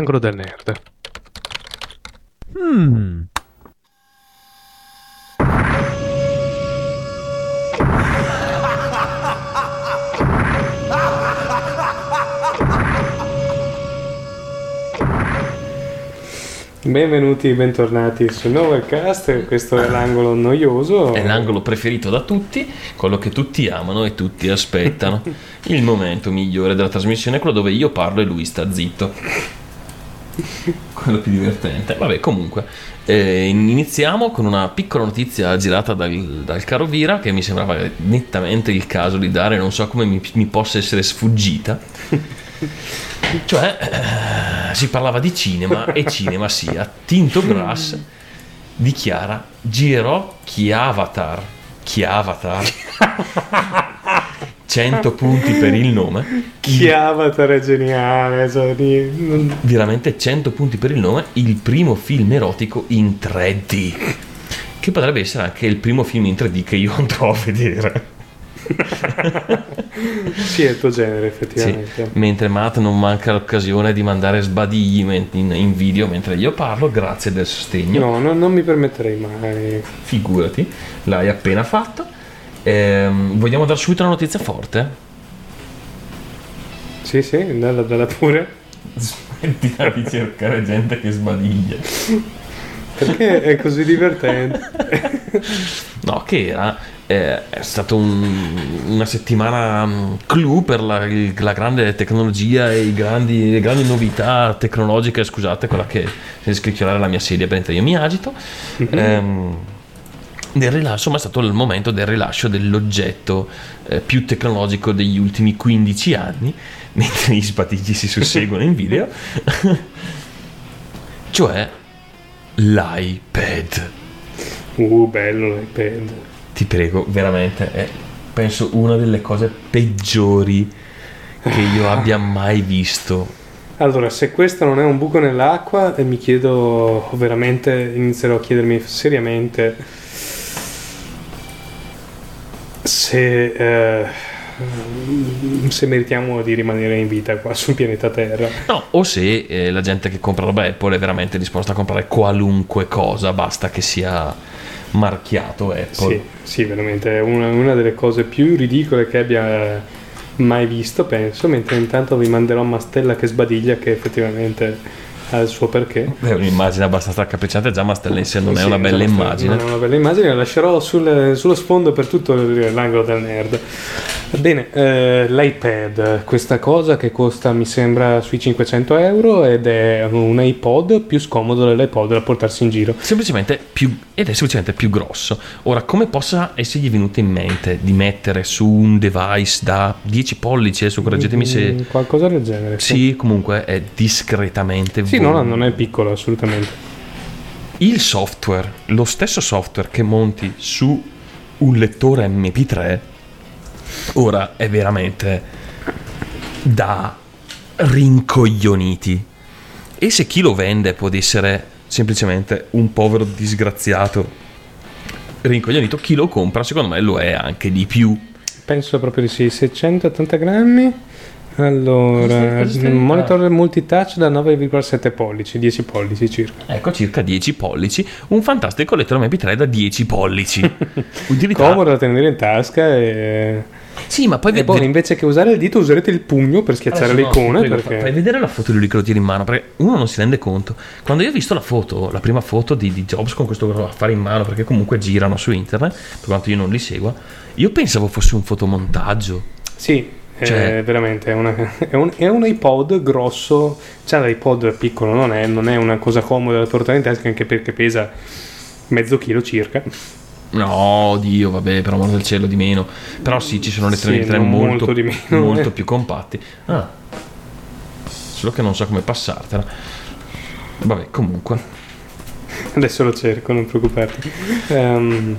S3: L'angolo del nerd.
S12: Hmm.
S3: Benvenuti, bentornati sul Novelcast. Questo è l'angolo noioso.
S4: È l'angolo preferito da tutti, quello che tutti amano e tutti aspettano. [LAUGHS] Il momento migliore della trasmissione è quello dove io parlo e lui sta zitto. [LAUGHS] Quello più divertente. Vabbè, comunque, eh, iniziamo con una piccola notizia girata dal, dal caro Vira che mi sembrava nettamente il caso di dare, non so come mi, mi possa essere sfuggita. [LAUGHS] Cioè, eh, si parlava di cinema e cinema sia. Tinto Grass dichiara girerò chi Avatar. Chi Avatar? [LAUGHS] 100 punti per il nome.
S3: Chi Avatar è geniale. di-
S4: Veramente 100 punti per il nome. Il primo film erotico in 3D. Che potrebbe essere anche il primo film in 3D che io [LAUGHS] andrò a vedere. [LAUGHS]
S3: Sì, è il tuo genere,
S4: Sì,
S3: effettivamente.
S4: mentre Matt non manca l'occasione di mandare sbadigli in, in video mentre io parlo, grazie del sostegno.
S3: No, no, non mi permetterei mai.
S4: Figurati, l'hai appena fatto. Ehm, vogliamo dare subito una notizia forte?
S3: Sì, sì, dalla, dalla pure.
S4: Smettila di cercare gente che sbadiglia.
S3: Perché è così divertente. [LAUGHS]
S4: No, che era eh, è stata una settimana mm, clou per la, la grande tecnologia e i grandi, le grandi novità tecnologiche. Scusate, quella che se scricchiolare la mia sedia mentre io mi agito. Ehm, del rilascio, insomma, è stato il momento del rilascio dell'oggetto eh, più tecnologico degli ultimi 15 anni, [LAUGHS] mentre gli sbadigli si susseguono in video, [LAUGHS] cioè l'iPad.
S3: Uh, bello l'iPad.
S4: Ti prego, veramente è penso una delle cose peggiori che io [LAUGHS] abbia mai visto.
S3: Allora, se questo non è un buco nell'acqua, eh, mi chiedo veramente, inizierò a chiedermi seriamente se, eh, se meritiamo di rimanere in vita qua sul pianeta Terra.
S4: No, o se eh, la gente che compra roba Apple è veramente disposta a comprare qualunque cosa, basta che sia marchiato Apple.
S3: Sì, sì, veramente è una, una delle cose più ridicole che abbia mai visto, penso, mentre intanto vi manderò Mastella che sbadiglia che effettivamente ha il suo perché.
S4: È un'immagine abbastanza raccapricciante, già sé non è
S3: Sì,
S4: una bella immagine.
S3: Non è una bella immagine, la lascerò sul- sullo sfondo per tutto l'angolo del nerd. Bene, eh, l'iPad, questa cosa che costa mi sembra sui 500 euro ed è un iPod più scomodo dell'iPod da portarsi in giro.
S4: Semplicemente più, ed è semplicemente più grosso. Ora, come possa essergli venuto in mente di mettere su un device da 10 pollici, adesso correggetemi se...
S3: Mm, Qualcosa del genere.
S4: Sì, comunque è discretamente
S3: Sì, no, no, non è piccolo assolutamente.
S4: Il software, lo stesso software che monti su un lettore MP3, ora è veramente da rincoglioniti. E se chi lo vende può essere semplicemente un povero disgraziato rincoglionito, chi lo compra secondo me lo è anche di più.
S3: Penso proprio di sì, 680 grammi. Allora, un monitor multitouch da 9,7 pollici, 10 pollici circa.
S4: Ecco, circa 10 pollici, un fantastico lettore MP3 da 10 pollici. [LAUGHS] Utilità
S3: Comodo da tenere in tasca e...
S4: Sì, ma poi
S3: E poi invece che usare il dito userete il pugno per schiacciare
S4: Adesso no,
S3: l'icona.
S4: prego,
S3: perché...
S4: fa- Fai vedere la foto di lui che lo tira in mano, perché uno non si rende conto. Quando io ho visto la foto, la prima foto di, di Jobs con questo affare in mano, perché comunque girano su internet, per quanto io non li segua, io pensavo fosse un fotomontaggio.
S3: Sì,
S4: Cioè-
S3: è veramente è, una- è un, è un iPod grosso, cioè l'iPod piccolo non è, non è una cosa comoda da portare in tasca anche perché pesa mezzo chilo circa.
S4: No, Dio, vabbè, per amore del cielo, di meno. Però sì, ci sono le
S3: Sì,
S4: 33
S3: non
S4: molto,
S3: molto meno,
S4: molto
S3: eh.
S4: più compatti. Ah, solo che non so come passartela. Vabbè, comunque.
S3: Adesso lo cerco, non preoccuparti. Ehm,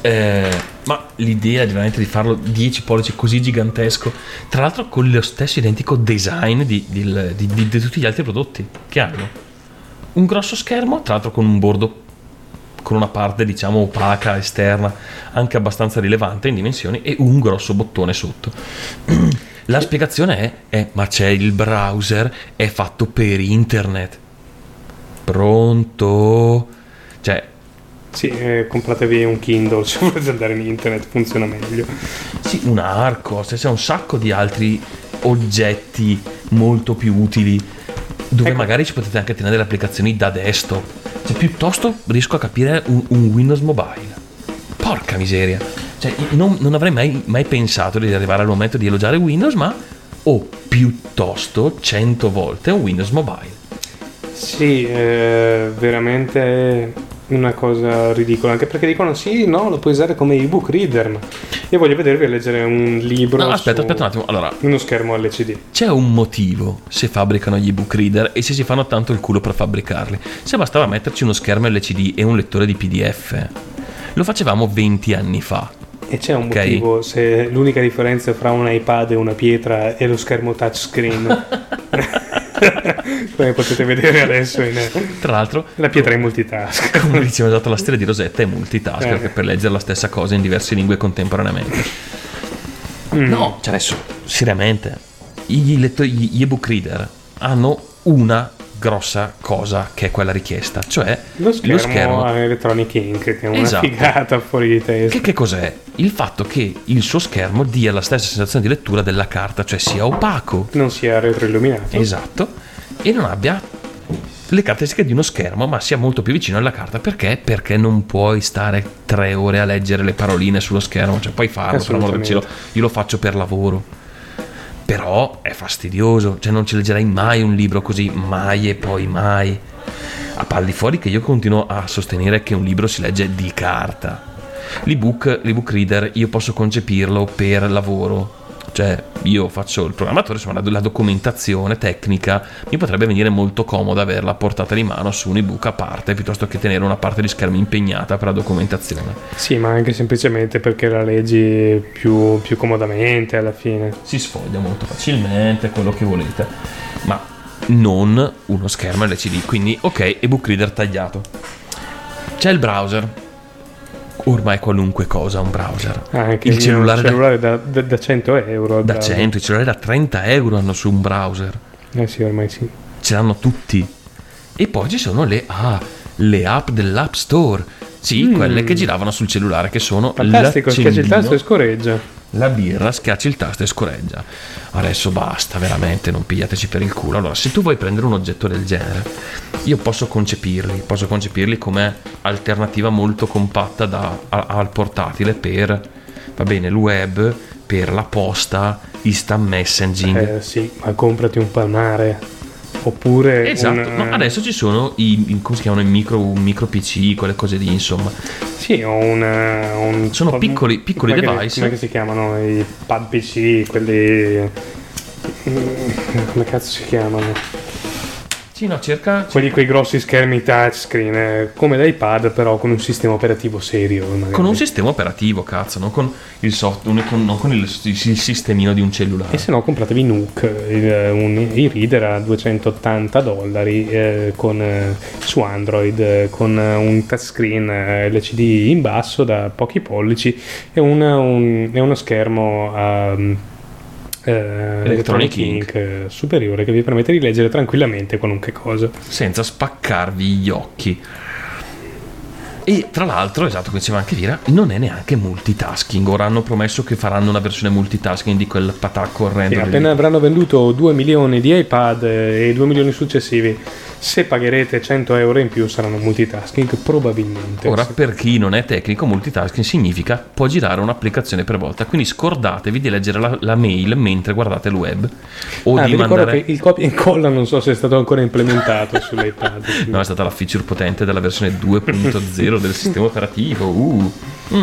S4: Eh, Ma l'idea veramente di farlo 10 pollici così gigantesco, tra l'altro con lo stesso identico design di- di- di- di tutti gli altri prodotti che hanno. Un grosso schermo, tra l'altro con un bordo con una parte diciamo opaca esterna, anche abbastanza rilevante in dimensioni, e un grosso bottone sotto. [CLEARS THROAT] La spiegazione è, è, ma c'è il browser, è fatto per internet. Pronto? Cioè,
S3: Sì, eh, compratevi un Kindle se volete andare in internet, funziona meglio.
S4: Sì, un arco, c'è un sacco di altri oggetti molto più utili dove magari ci potete anche tenere le applicazioni da desktop. Cioè, piuttosto riesco a capire un, un Windows Mobile. Porca miseria. Cioè, non, non avrei mai, mai pensato di arrivare al momento di elogiare Windows, ma o piuttosto 100 volte un Windows Mobile.
S3: Sì, è veramente una cosa ridicola, anche perché dicono sì, no, lo puoi usare come ebook reader, ma io voglio vedervi a leggere un libro
S4: No, aspetta, aspetta un attimo. Allora,
S3: uno schermo LCD.
S4: C'è un motivo se fabbricano gli ebook reader e se si fanno tanto il culo per fabbricarli. Se bastava metterci uno schermo LCD e un lettore di PDF. Lo facevamo 20 anni fa.
S3: E c'è un
S4: Ok?
S3: motivo se l'unica differenza fra un iPad e una pietra è lo schermo touchscreen. [LAUGHS] [LAUGHS] Come potete vedere adesso in...
S4: Tra l'altro,
S3: la pietra è multitask. [LAUGHS]
S4: come diceva esatto, la stella di Rosetta è multitask
S3: Eh.
S4: perché per leggere la stessa cosa in diverse lingue contemporaneamente.
S3: Mm.
S4: No, cioè adesso, seriamente, gli, lettori, gli ebook reader hanno una grossa cosa che è quella richiesta, cioè
S3: Lo schermo, a Electronic Ink, che è una
S4: Esatto.
S3: figata fuori di testa.
S4: Che, che cos'è? Il fatto che il suo schermo dia la stessa sensazione di lettura della carta, cioè sia opaco.
S3: Non sia retroilluminato.
S4: Esatto. E non abbia le caratteristiche di uno schermo, ma sia molto più vicino alla carta. Perché? Perché non puoi stare tre ore a leggere le paroline sullo schermo. Cioè, puoi farlo, per amor del cielo. Io lo faccio per lavoro. Però è fastidioso. Cioè, non ci leggerai mai un libro così, mai e poi mai. A pal di fuori che io continuo a sostenere che un libro si legge di carta. L'ebook, l'ebook reader io posso concepirlo per lavoro. Cioè, io faccio il programmatore, insomma, la, la documentazione tecnica mi potrebbe venire molto comoda averla a portata di mano su un ebook a parte piuttosto che tenere una parte di schermo impegnata per la documentazione.
S3: Sì, ma anche semplicemente perché la leggi più, più comodamente alla fine.
S4: Si sfoglia molto facilmente, quello che volete, ma non uno schermo LCD. Quindi, ok, ebook reader tagliato. C'è il browser. Ormai qualunque cosa un browser.
S3: Ah, Anche
S4: il cellulare, da-
S3: cellulare da, da- da 100 euro.
S4: da,
S3: browser.
S4: 100, i cellulari da 30 euro hanno su un browser.
S3: Eh sì, ormai sì.
S4: Ce l'hanno tutti. E poi ci sono le, ah, le app dell'App Store. Sì,
S3: Mm.
S4: quelle che giravano sul cellulare, che sono
S3: Fantastico, schiacci il tasto e scorreggia.
S4: la birra, schiacci il tasto e scorreggia. Adesso basta, veramente, non pigliateci per il culo. Allora, se tu vuoi prendere un oggetto del genere, io posso concepirli, posso concepirli come alternativa molto compatta da- a- al portatile per, va bene, il web, per la posta, instant messaging.
S3: Eh sì, ma comprati un palmare. Oppure
S4: Esatto,
S3: un,
S4: no, adesso ci sono i, come si chiamano, i micro, micro PC, quelle cose lì, insomma.
S3: Sì, o un, un
S4: Sono piccoli- piccoli
S3: come che-
S4: device.
S3: come che si chiamano i pad PC, quelli mm, come cazzo si chiamano?
S4: Sì, no, cerca
S3: Quelli quei grossi schermi touchscreen, eh, come l'iPad, però con un sistema operativo serio. magari.
S4: con un sistema operativo, cazzo, non con il software, con, non con il, il sistemino di un cellulare.
S3: E se no compratevi Nook, il, un e-reader a 280 dollari eh, con, eh, su Android eh, con eh, un touchscreen eh, LCD in basso da pochi pollici e, un- un- uno schermo a eh, Electronic Ink eh, superiore che vi permette di leggere tranquillamente qualunque cosa.
S4: senza spaccarvi gli occhi. E tra l'altro, esatto, come diceva anche Vira, non è neanche multitasking. Ora hanno promesso che faranno una versione multitasking di quel patacco orrendo. Lì.
S3: appena avranno venduto 2 milioni di iPad eh, e 2 milioni successivi, se pagherete 100 euro in più saranno multitasking, probabilmente.
S4: Ora, per chi non è tecnico, multitasking significa può girare un'applicazione per volta. Quindi scordatevi di leggere la, la mail mentre guardate il web. O
S3: Ah,
S4: di mandare.
S3: che il copia e incolla non so se è stato ancora implementato [LAUGHS] sull'iPad.
S4: No, è stata la feature potente della versione 2.0 del sistema operativo. Uh. Mm.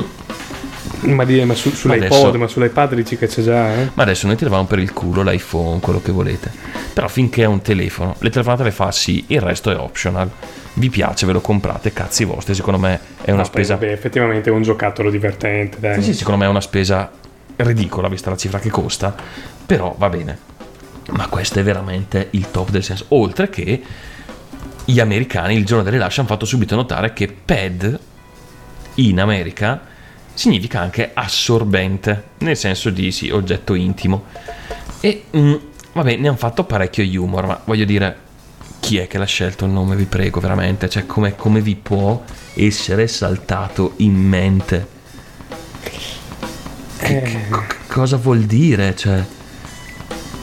S3: Ma, di, ma su, sull'iPod,
S4: adesso-
S3: ma sull'iPad dici che c'è già, eh?
S4: Ma adesso noi tiravamo per il culo l'iPhone, quello che volete. Però finché è un telefono, le telefonate le fa sì, il resto è optional. Vi piace, ve lo comprate, cazzi vostri. Secondo me è una
S3: No,
S4: spesa.
S3: vabbè, effettivamente è un giocattolo divertente, dai.
S4: Sì, sì, secondo me è una spesa ridicola vista la cifra che costa. Però va bene. Ma questo è veramente il top del senso. Oltre che gli americani il giorno del rilascio hanno fatto subito notare che pad in America significa anche assorbente, nel senso di sì, oggetto intimo. E mm, vabbè, ne hanno fatto parecchio humor, ma voglio dire, chi è che l'ha scelto il nome, vi prego, veramente? Cioè, come, come vi può essere saltato in mente? Che- che- co- cosa vuol dire? Cioè,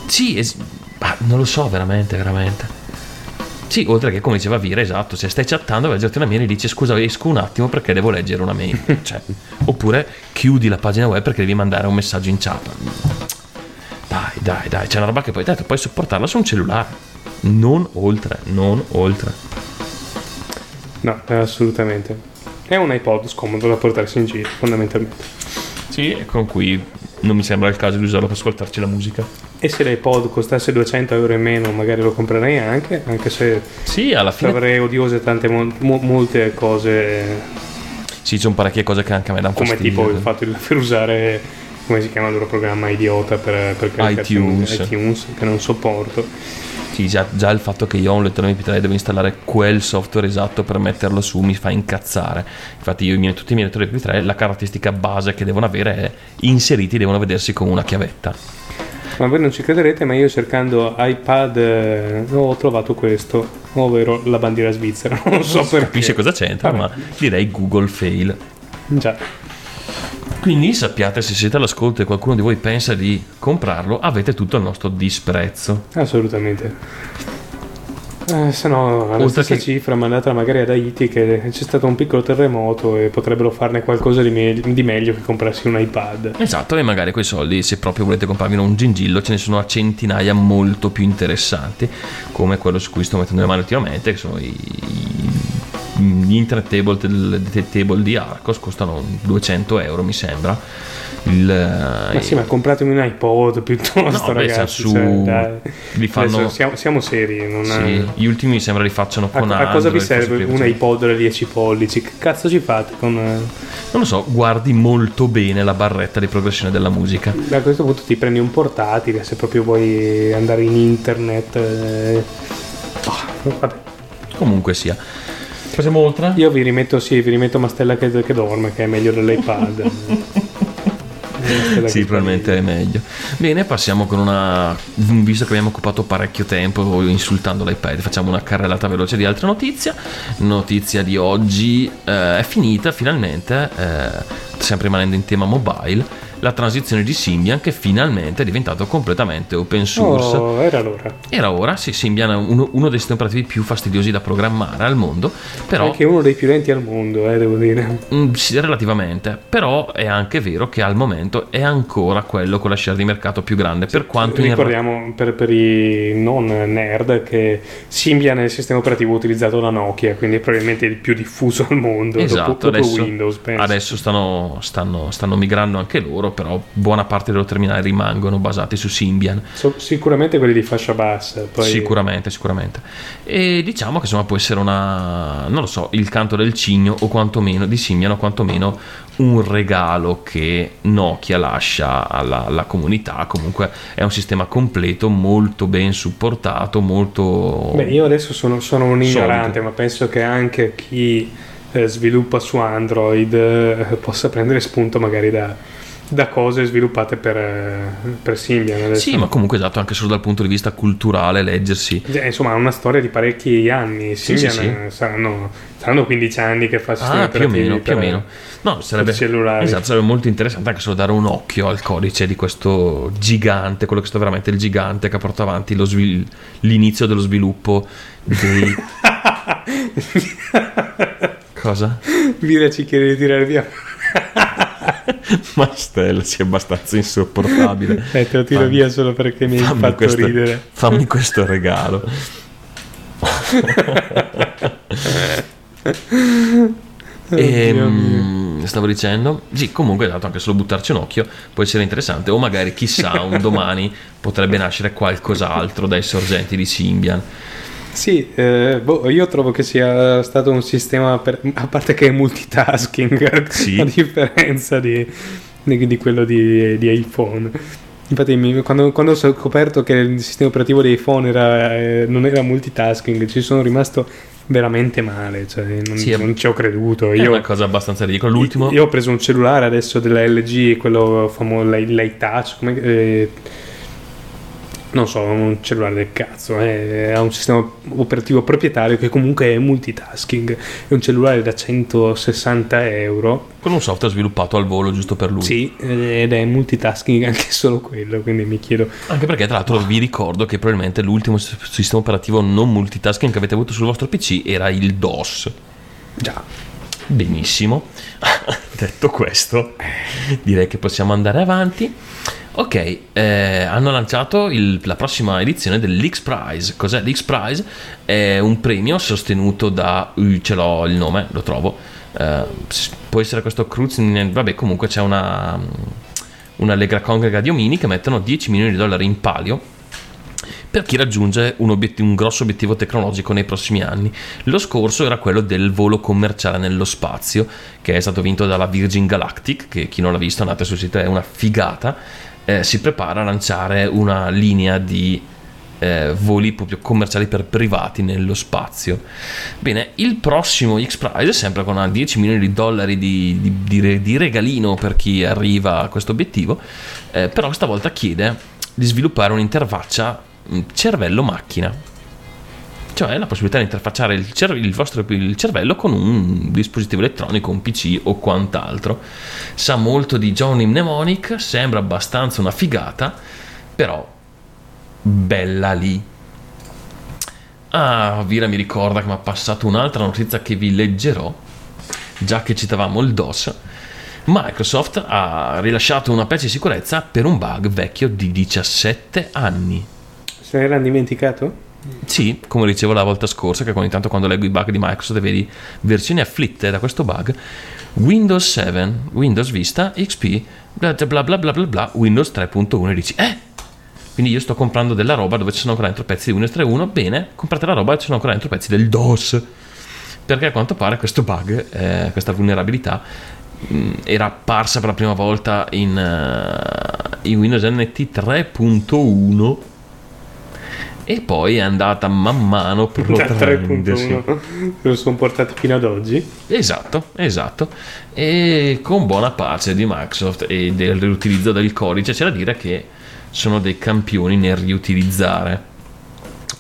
S4: sì, es- ah, non lo so veramente, veramente. Sì, oltre che come diceva Vira, esatto, se stai chattando vai a una mail e dici scusa esco un attimo perché devo leggere una mail. [LAUGHS] Cioè, oppure chiudi la pagina web perché devi mandare un messaggio in chat. Dai, dai, dai, c'è una roba che poi detto, puoi sopportarla su un cellulare. Non oltre, non oltre.
S3: No, eh, assolutamente. È un iPod scomodo da portarsi in giro, fondamentalmente.
S4: Sì, e con cui non mi sembra il caso di usarlo per ascoltarci la musica.
S3: E se l'iPod costasse 200 euro in meno, magari lo comprerei anche, anche se
S4: sì, alla fine
S3: avrei odiose tante mo- mo- molte cose,
S4: Sì, ci sono parecchie cose che anche a me danno
S3: come
S4: fastidio.
S3: tipo il fatto di dover usare, come si chiama il loro programma idiota per, per
S4: iTunes.
S3: iTunes, che non sopporto.
S4: Sì, già, già il fatto che io ho un lettore MP3 e devo installare quel software esatto per metterlo su mi fa incazzare. Infatti, io, i miei- tutti i miei lettori MP3, la caratteristica base che devono avere è inseriti devono vedersi come una chiavetta.
S3: Ma voi non ci crederete, ma io cercando iPad eh, ho trovato questo, ovvero la bandiera svizzera. [LAUGHS] Non so perché.
S4: Capisce cosa c'entra, ma direi Google fail.
S3: Già.
S4: Quindi sappiate se siete all'ascolto e qualcuno di voi pensa di comprarlo, avete tutto il nostro disprezzo.
S3: Assolutamente. Eh, se no, alla
S4: Oltre
S3: stessa
S4: che-
S3: cifra mandata magari ad Haiti che c'è stato un piccolo terremoto e potrebbero farne qualcosa di, me- di meglio che comprarsi un iPad.
S4: Esatto, e magari quei soldi, se proprio volete comprarvi un gingillo, ce ne sono a centinaia molto più interessanti, come quello su cui sto mettendo le mani ultimamente, che sono i, i- gli internet table, di Arcos, costano 200 euro mi sembra. Il,
S3: Ma sì, ma compratemi un iPod piuttosto,
S4: No, beh,
S3: ragazzi.
S4: su-
S3: cioè,
S4: li fanno-
S3: siamo, siamo seri. Non
S4: Sì, gli ultimi mi sembra li facciano
S3: a,
S4: con
S3: a cosa vi
S4: Android,
S3: serve un iPod da 10 pollici? Che cazzo ci fate con... eh,
S4: Non lo so, guardi molto bene la barretta di progressione della musica.
S3: A questo punto ti prendi un portatile se proprio vuoi andare in internet. eh. Oh, vabbè.
S4: Comunque sia. Passiamo oltre?
S3: Io vi rimetto, sì, vi rimetto Mastella che, che dorme, che è meglio dell'iPad. [LAUGHS]
S4: Sì,
S3: che-
S4: probabilmente è meglio. Bene, passiamo con una. Visto che abbiamo occupato parecchio tempo insultando l'iPad, facciamo una carrellata veloce di altre notizie. Notizia di oggi eh, è finita finalmente, eh, sempre rimanendo in tema mobile, la transizione di Symbian che finalmente è diventato completamente open source.
S3: Oh, era l'ora.
S4: Era ora, sì, Symbian è uno, uno dei sistemi operativi più fastidiosi da programmare al mondo, però
S3: Anche uno dei più lenti al mondo, eh, devo dire.
S4: Mm, sì, relativamente, però è anche vero che al momento è ancora quello con la share di mercato più grande, per quanto in
S3: Ricordiamo per, per i non nerd che Symbian è il sistema operativo utilizzato da Nokia, quindi è probabilmente il più diffuso al mondo.
S4: Esatto,
S3: dopo, dopo
S4: adesso,
S3: Windows, penso.
S4: adesso stanno, stanno- stanno migrando anche loro, però buona parte dei loro terminali rimangono basati su Symbian.
S3: So- sicuramente quelli di fascia bassa. Poi...
S4: Sicuramente, sicuramente. E diciamo che insomma può essere una, non lo so, il canto del cigno o quantomeno di Symbian o quantomeno un regalo che Nokia lascia alla, alla comunità. Comunque è un sistema completo, molto ben supportato, molto...
S3: Beh, io adesso sono, sono un ignorante,
S4: Solido.
S3: ma penso che anche chi eh, sviluppa su Android eh, possa prendere spunto magari da, da cose sviluppate per, per Symbian. Adesso.
S4: Sì, ma comunque esatto, anche solo dal punto di vista culturale, leggersi.
S3: Eh, Insomma, ha una storia di parecchi anni.
S4: Sì,
S3: Symbian
S4: sì, sì.
S3: eh, Saranno, saranno 15 anni che fa sistemi
S4: Ah, più o meno, più o meno. No, sarebbe, esatto, sarebbe molto interessante anche solo dare un occhio al codice di questo gigante, quello che è stato veramente il gigante che ha portato avanti lo svil- l'inizio dello sviluppo dei... [LAUGHS] Cosa?
S3: Vira ci chiede di tirare via. [LAUGHS]
S4: Ma Stella, sei abbastanza insopportabile. [LAUGHS]
S3: Eh, te lo tiro
S4: Fammi-
S3: via solo perché mi hai fatto
S4: questo-
S3: ridere.
S4: Fammi questo regalo. [LAUGHS]
S3: Oddio
S4: Ehm, stavo dicendo, sì, comunque dato anche solo buttarci un occhio può essere interessante, o magari chissà, un domani potrebbe nascere qualcos'altro dai sorgenti di Symbian.
S3: Sì, eh, boh, io trovo che sia stato un sistema, per- a parte che è multitasking, [LAUGHS]
S4: Sì.
S3: a differenza di, di- di quello di, di iPhone. Infatti, mi- quando, quando ho scoperto che il sistema operativo di iPhone era, eh, non era multitasking, ci sono rimasto veramente male, cioè non,
S4: Sì,
S3: non ci ho creduto.
S4: È
S3: Io,
S4: una cosa abbastanza ridicola. L'ultimo,
S3: io ho preso un cellulare adesso della LG, quello famoso, l'iTouch, come, eh, non so, un cellulare del cazzo, eh, ha un sistema operativo proprietario che comunque è multitasking, è un cellulare da 160 euro,
S4: con un software sviluppato al volo giusto per lui.
S3: sì, ed è multitasking anche [LAUGHS] solo quello, quindi mi chiedo...
S4: Anche perché, tra l'altro, vi ricordo che probabilmente l'ultimo sistema operativo non multitasking che avete avuto sul vostro PC era il DOS.
S3: Già.
S4: Benissimo. [LAUGHS] Detto questo, direi che possiamo andare avanti. Ok, eh, hanno lanciato il- la prossima edizione dell'X Prize. Cos'è l'X Prize? È un premio sostenuto da. uh, ce l'ho il nome, lo trovo. S- può essere questo Cruz. Vabbè, comunque c'è una. Un'allegra congrega di omini che mettono 10 milioni di dollari in palio per chi raggiunge un, obiet- un grosso obiettivo tecnologico nei prossimi anni. Lo scorso era quello del volo commerciale nello spazio, che è stato vinto dalla Virgin Galactic, che chi non l'ha visto andate sul sito, è una figata. Eh, si prepara a lanciare una linea di eh, voli proprio commerciali per privati nello spazio. Bene, il prossimo X Prize, sempre con una 10 milioni di dollari di, di- di di regalino per chi arriva a questo obiettivo, eh, però stavolta chiede di sviluppare un'interfaccia mh, cervello-macchina. Cioè la possibilità di interfacciare il, cer- il vostro il cervello con un dispositivo elettronico, un PC o quant'altro. Sa molto di Johnny Mnemonic, sembra abbastanza una figata, però bella lì. Ah, Vira mi ricorda che mi ha passato un'altra notizia che vi leggerò, già che citavamo il DOS. Microsoft ha rilasciato una patch di sicurezza per un bug vecchio di 17 anni.
S3: Se era dimenticato?
S4: Sì, come dicevo la volta scorsa, che ogni tanto quando leggo i bug di Microsoft e vedi versioni afflitte da questo bug, Windows 7, Windows Vista, XP, bla bla bla bla bla, bla Windows 3.1 e dici, eh? Quindi io sto comprando della roba dove ci sono ancora dentro pezzi di Windows 3.1, bene, comprate la roba dove ci sono ancora dentro pezzi del DOS. Perché a quanto pare questo bug, eh, questa vulnerabilità, mh, era apparsa per la prima volta in, eh, in Windows NT 3.1 e poi è andata man mano [LAUGHS]
S3: Da
S4: protraendosi.
S3: 3.1 lo sono portati fino ad oggi.
S4: Esatto, esatto. E con buona pace di Microsoft e del riutilizzo del codice, c'è da dire che sono dei campioni nel riutilizzare.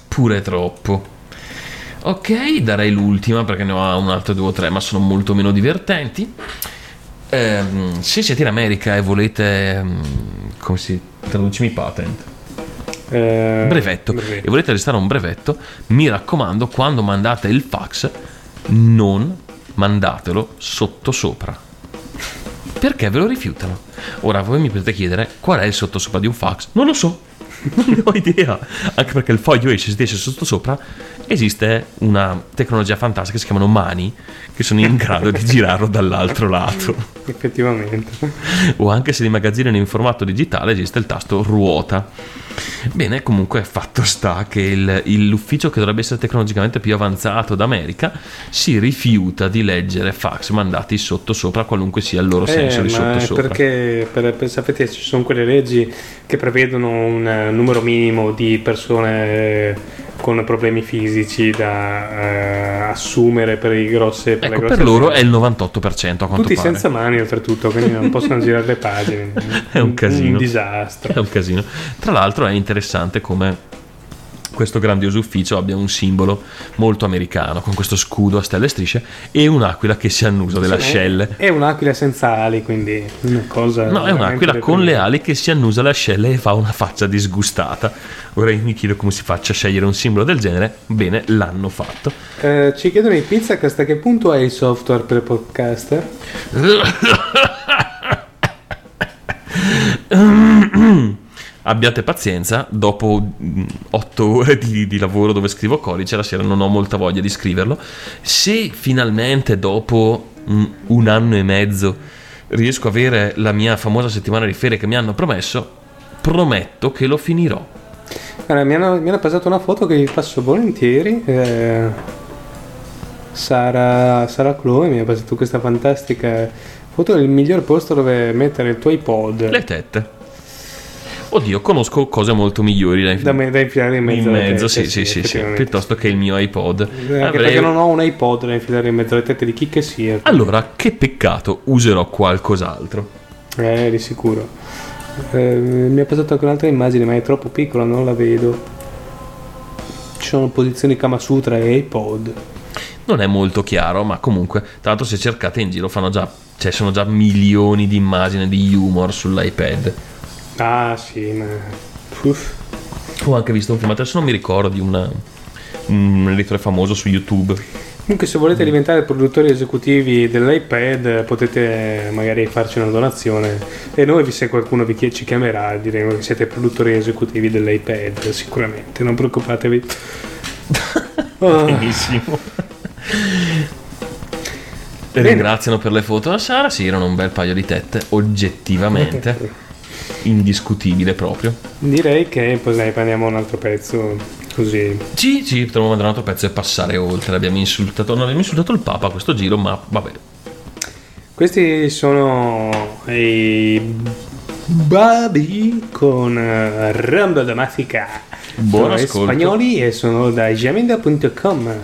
S4: Pure troppo. Ok, darei l'ultima perché ne ho un altro due o tre, ma sono molto meno divertenti. Ehm, se siete in America e volete. ehm, come si traducimi patent?
S3: Eh,
S4: brevetto e volete restare un brevetto, mi raccomando, quando mandate il fax, non mandatelo sottosopra. Perché ve lo rifiutano? Ora voi mi potete chiedere qual è il sottosopra di un fax? Non lo so, [LAUGHS] non ne ho idea. Anche perché il foglio esce, se esce sottosopra, esiste una tecnologia fantastica che si chiamano mani, che sono in grado di girarlo dall'altro lato.
S3: Effettivamente.
S4: o anche se li magazzinano in formato digitale esiste il tasto ruota. Bene, comunque fatto sta che il- il- l'ufficio che dovrebbe essere tecnologicamente più avanzato d'America si rifiuta di leggere fax mandati sottosopra, qualunque sia il loro senso
S3: Eh,
S4: di
S3: ma è
S4: sottosopra.
S3: perché per, per- sapete ci sono quelle leggi che prevedono un eh, numero minimo di persone con problemi fisici da eh, assumere per i grosse per
S4: Ecco, per loro è il 98% a quanto
S3: tutti
S4: pare.
S3: senza mani oltretutto quindi non possono [LAUGHS] girare le pagine
S4: È un casino.
S3: un disastro
S4: È un casino. Tra l'altro è interessante come questo grandioso ufficio abbia un simbolo molto americano, con questo scudo a stelle e strisce e un'aquila che si annusa delle
S3: Sì,
S4: ascelle.
S3: è, un'aquila senza ali quindi una cosa
S4: No, è un'aquila con le ali che si annusa le ascelle e fa una faccia disgustata. Ora io mi chiedo come si faccia a scegliere un simbolo del genere. Bene, l'hanno fatto.
S3: Eh, ci chiedono in pizza che hasta che punto è il software per podcaster
S4: abbiate pazienza, dopo 8 ore di, di lavoro dove scrivo codice, la sera non ho molta voglia di scriverlo. Se finalmente dopo mm, un anno e mezzo riesco a avere la mia famosa settimana di ferie che mi hanno promesso, prometto che lo finirò.
S3: Allora, mi, hanno, mi hanno passato una foto che vi passo volentieri. eh, Sara, Sara Chloe mi ha passato questa fantastica foto del miglior posto dove mettere il tuo iPod.
S4: Le tette. Oddio, conosco cose molto migliori da,
S3: Da, me- da infilare in mezzo.
S4: in mezzo, sì, sì, sì, sì, piuttosto che il mio iPod.
S3: Anche
S4: Avrei-
S3: perché non ho un iPod da infilare in mezzo alle tette di chi che sia.
S4: Allora, che peccato, userò qualcos'altro.
S3: Eh, di sicuro. Eh, mi ha passato anche un'altra immagine, ma è troppo piccola, non la vedo. Ci sono posizioni Kama Sutra e iPod.
S4: Non è molto chiaro, ma comunque, tra l'altro se cercate in giro fanno già, cioè sono già milioni di immagini di humor sull'iPad.
S3: Ah, sì, ma. Uff.
S4: Ho anche visto un film, adesso non mi ricordo di una- un editore famoso su YouTube.
S3: Comunque, se volete diventare produttori esecutivi dell'iPad, potete magari farci una donazione. E noi, se qualcuno vi chie- ci chiamerà, diremo che siete produttori esecutivi dell'iPad, sicuramente. Non preoccupatevi. [LAUGHS] Ah.
S4: Benissimo.
S3: Bene.
S4: Ringraziano per le foto a Sara, sì, erano un bel paio di tette, oggettivamente. [LAUGHS] Indiscutibile proprio.
S3: Direi che poi dai, prendiamo un altro pezzo così.
S4: Sì, sì, potremmo mandare un altro pezzo e passare oltre. Abbiamo insultato, non abbiamo insultato il Papa a questo giro, ma vabbè.
S3: Questi sono i Babi con eh, Rumble da Mafica.
S4: Buon
S3: sono
S4: ascolto.
S3: spagnoli e sono da jamenda.com.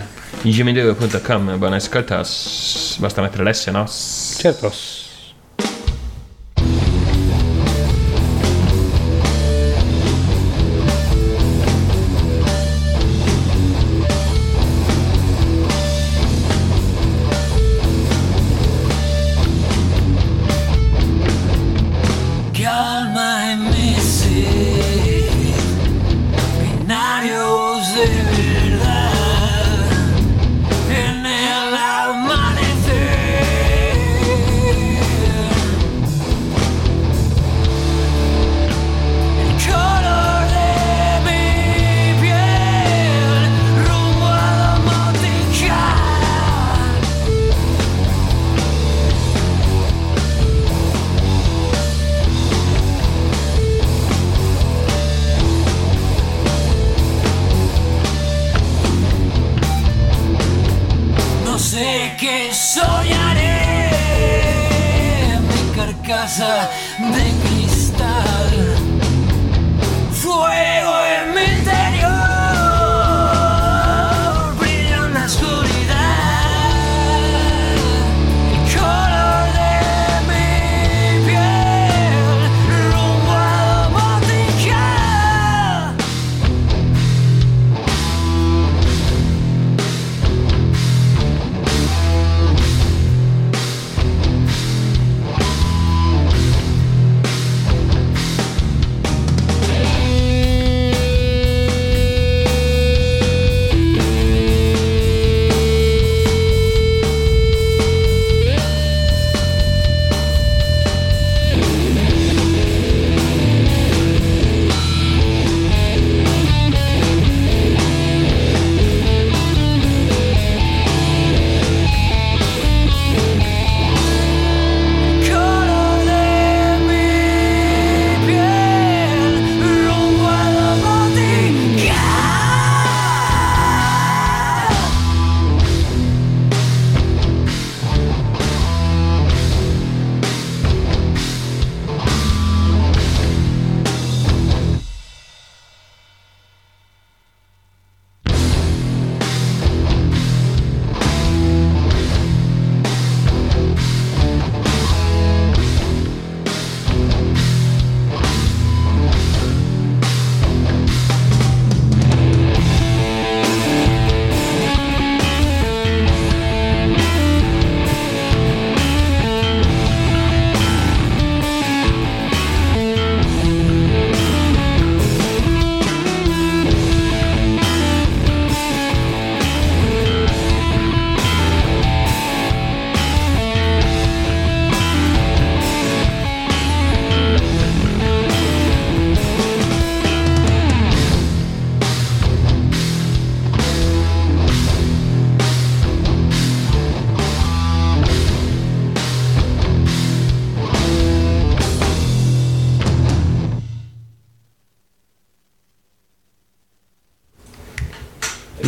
S4: Ingemedio.com, buona ascolta. s- Basta mettere l'S, no?
S3: Certo.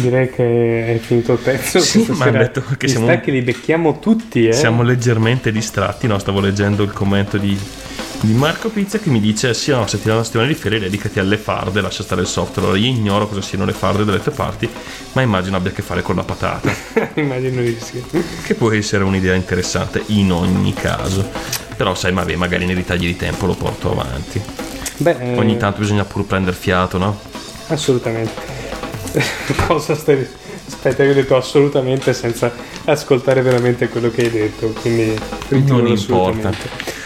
S3: Direi che è finito il pezzo.
S4: Sì, ma hanno detto che siamo-
S3: stacchi li becchiamo tutti, eh.
S4: Siamo leggermente distratti, no? Stavo leggendo il commento di, di Marco Pizza che mi dice: Sì, no, se ti dà una settimana di ferie, dedicati alle farde, lascia stare il software. Allora, io ignoro cosa siano le farde dalle tue parti, ma immagino abbia a che fare con la patata, [LAUGHS]
S3: Immagino di sì.
S4: che può essere un'idea interessante in ogni caso. Però, sai, vabbè, magari nei ritagli di tempo lo porto avanti.
S3: Beh, eh,
S4: Ogni tanto bisogna pur prendere fiato, no?
S3: Assolutamente. [LAUGHS] Cosa stai... Aspetta, io ho detto assolutamente senza ascoltare veramente quello che hai detto, quindi
S4: Non importa. [LAUGHS]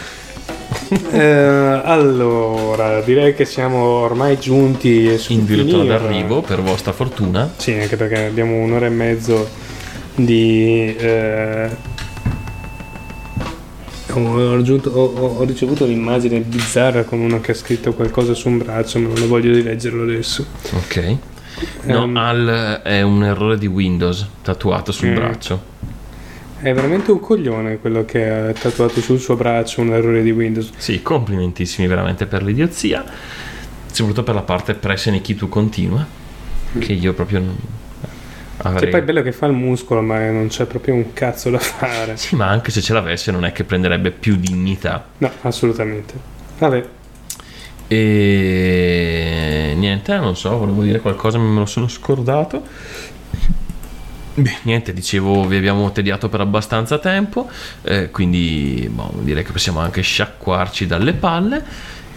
S3: Eh, allora, direi che siamo ormai giunti
S4: In
S3: finire.
S4: d'arrivo, per vostra fortuna.
S3: Sì, anche perché abbiamo un'ora e mezzo di... eh, Ho, raggiunto- ho- ho- ricevuto un'immagine bizzarra con uno che ha scritto qualcosa su un braccio, ma non ho voglia di leggerlo adesso.
S4: Ok. No,
S3: Ehm.
S4: al è un errore di Windows tatuato sul
S3: Mm.
S4: braccio.
S3: È veramente un coglione quello che ha tatuato sul suo braccio un errore di Windows.
S4: Sì, complimentissimi veramente per l'idiozia, soprattutto per la parte press and key to continua, che io proprio non
S3: Che
S4: avrei...
S3: poi è bello che fa il muscolo, ma non c'è proprio un cazzo da fare.
S4: Sì, ma anche se ce l'avesse non è che prenderebbe più dignità.
S3: No, assolutamente. Vabbè,
S4: E niente, non so, volevo dire qualcosa, me lo sono scordato. Beh, niente, dicevo, vi abbiamo tediato per abbastanza tempo, eh, quindi boh, direi che possiamo anche sciacquarci dalle palle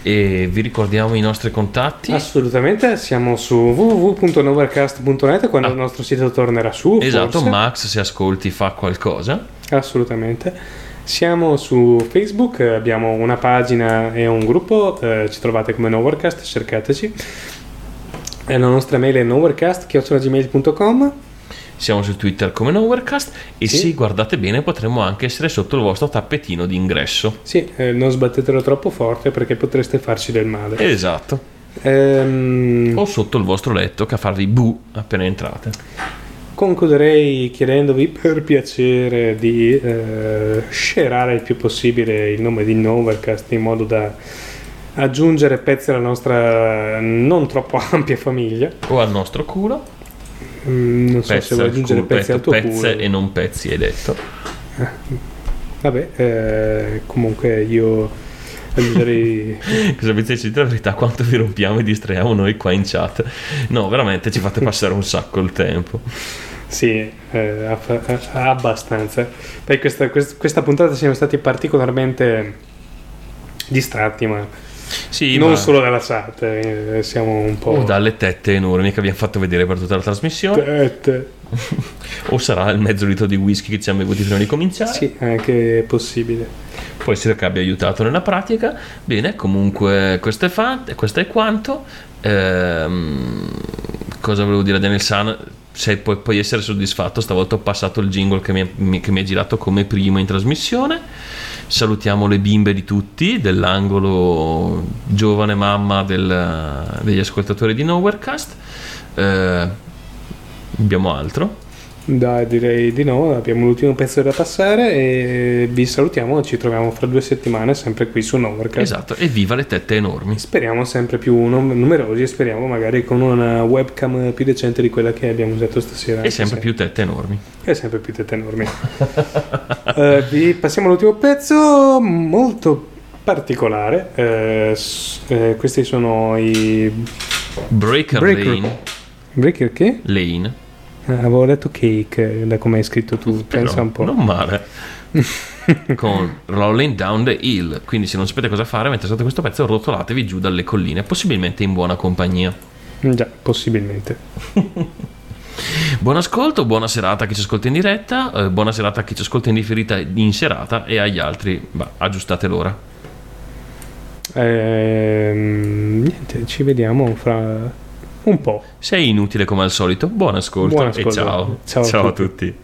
S4: e vi ricordiamo i nostri contatti.
S3: assolutamente. Siamo su www.novercast.net quando il nostro sito tornerà su.
S4: Ah. Esatto,
S3: forse.
S4: Max se ascolti fa qualcosa.
S3: Assolutamente. Siamo su Facebook, abbiamo una pagina e un gruppo, eh, ci trovate come Novercast, cercateci. E la nostra mail è novercast.gmail.com
S4: Siamo su Twitter come Nowherecast e
S3: Sì.
S4: se guardate bene potremmo anche essere sotto il vostro tappetino d'ingresso.
S3: Sì, eh, non sbattetelo troppo forte perché potreste farci del male.
S4: Esatto.
S3: Ehm,
S4: O sotto il vostro letto che a farvi bu appena entrate.
S3: Concluderei chiedendovi per piacere di eh, scerare il più possibile il nome di Novercast in modo da aggiungere pezzi alla nostra non troppo [LAUGHS] ampia famiglia.
S4: O al nostro culo.
S3: Mm, non so
S4: Pezzi
S3: se vuoi aggiungere
S4: culo,
S3: pezzi al
S4: detto
S3: tuo
S4: pezze
S3: culo.
S4: e non pezzi, hai detto.
S3: Vabbè, eh, comunque io. [LAUGHS]
S4: Cosa avete sentito la verità? Quanto vi rompiamo e distraiamo noi qua in chat? No, veramente ci fate passare un sacco il tempo.
S3: Sì, eh, eh, abbastanza. Poi questa, quest- questa puntata siamo stati particolarmente distratti, ma
S4: Sì,
S3: non
S4: ma-
S3: solo dalla chat, eh, siamo un po'...
S4: O dalle tette enormi che abbiamo fatto vedere per tutta la trasmissione.
S3: Tette. [LAUGHS]
S4: o sarà il mezzo litro di whisky che ci hanno bevuti prima di cominciare.
S3: Sì, anche possibile.
S4: Può essere che abbia aiutato nella pratica. Bene, comunque questo è, fa- questo è quanto. Ehm, cosa volevo dire Daniel San? Se puoi, puoi essere soddisfatto, stavolta ho passato il jingle che mi, mi- che mi ha girato come primo in trasmissione. Salutiamo le bimbe di tutti, dell'angolo giovane mamma del- degli ascoltatori di Nowherecast. Eh, abbiamo altro?
S3: Dai, direi di no, abbiamo l'ultimo pezzo da passare e vi salutiamo, ci troviamo fra due settimane sempre qui su Novercast.
S4: Esatto, e viva le tette enormi.
S3: Speriamo sempre più num- numerosi e speriamo magari con una webcam più decente di quella che abbiamo usato stasera.
S4: E sempre
S3: se-
S4: più tette enormi.
S3: E sempre più tette enormi. [LAUGHS] Eh, vi passiamo all'ultimo pezzo molto particolare. S- eh, questi sono i
S4: Breaker,
S3: Breaker-
S4: Lane.
S3: Breaker che?
S4: Lane.
S3: Eh, avevo letto cake eh, da come hai scritto tu, pensa
S4: Però
S3: un po'.
S4: Non male. [LAUGHS] Con Rolling Down the Hill. Quindi se non sapete cosa fare mentre ascoltate questo pezzo, rotolatevi giù dalle colline, possibilmente in buona compagnia.
S3: Già, possibilmente. [LAUGHS]
S4: Buon ascolto, buona serata a chi ci ascolta in diretta, eh, buona serata a chi ci ascolta in differita in serata e agli altri, bah, aggiustate l'ora.
S3: Ehm, niente, ci vediamo fra un po'.
S4: Sei inutile come al solito, buon ascolto,
S3: Buon
S4: e
S3: ascolto.
S4: ciao.
S3: Ciao a
S4: a tutti.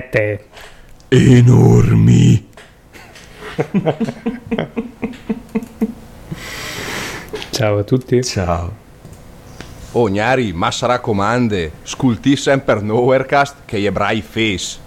S3: strette
S6: enormi.
S3: Ciao a tutti.
S4: Ciao.
S6: Oh, Ognari, ma sarà comande. sculti sempre Nowherecast che gli ebrai face.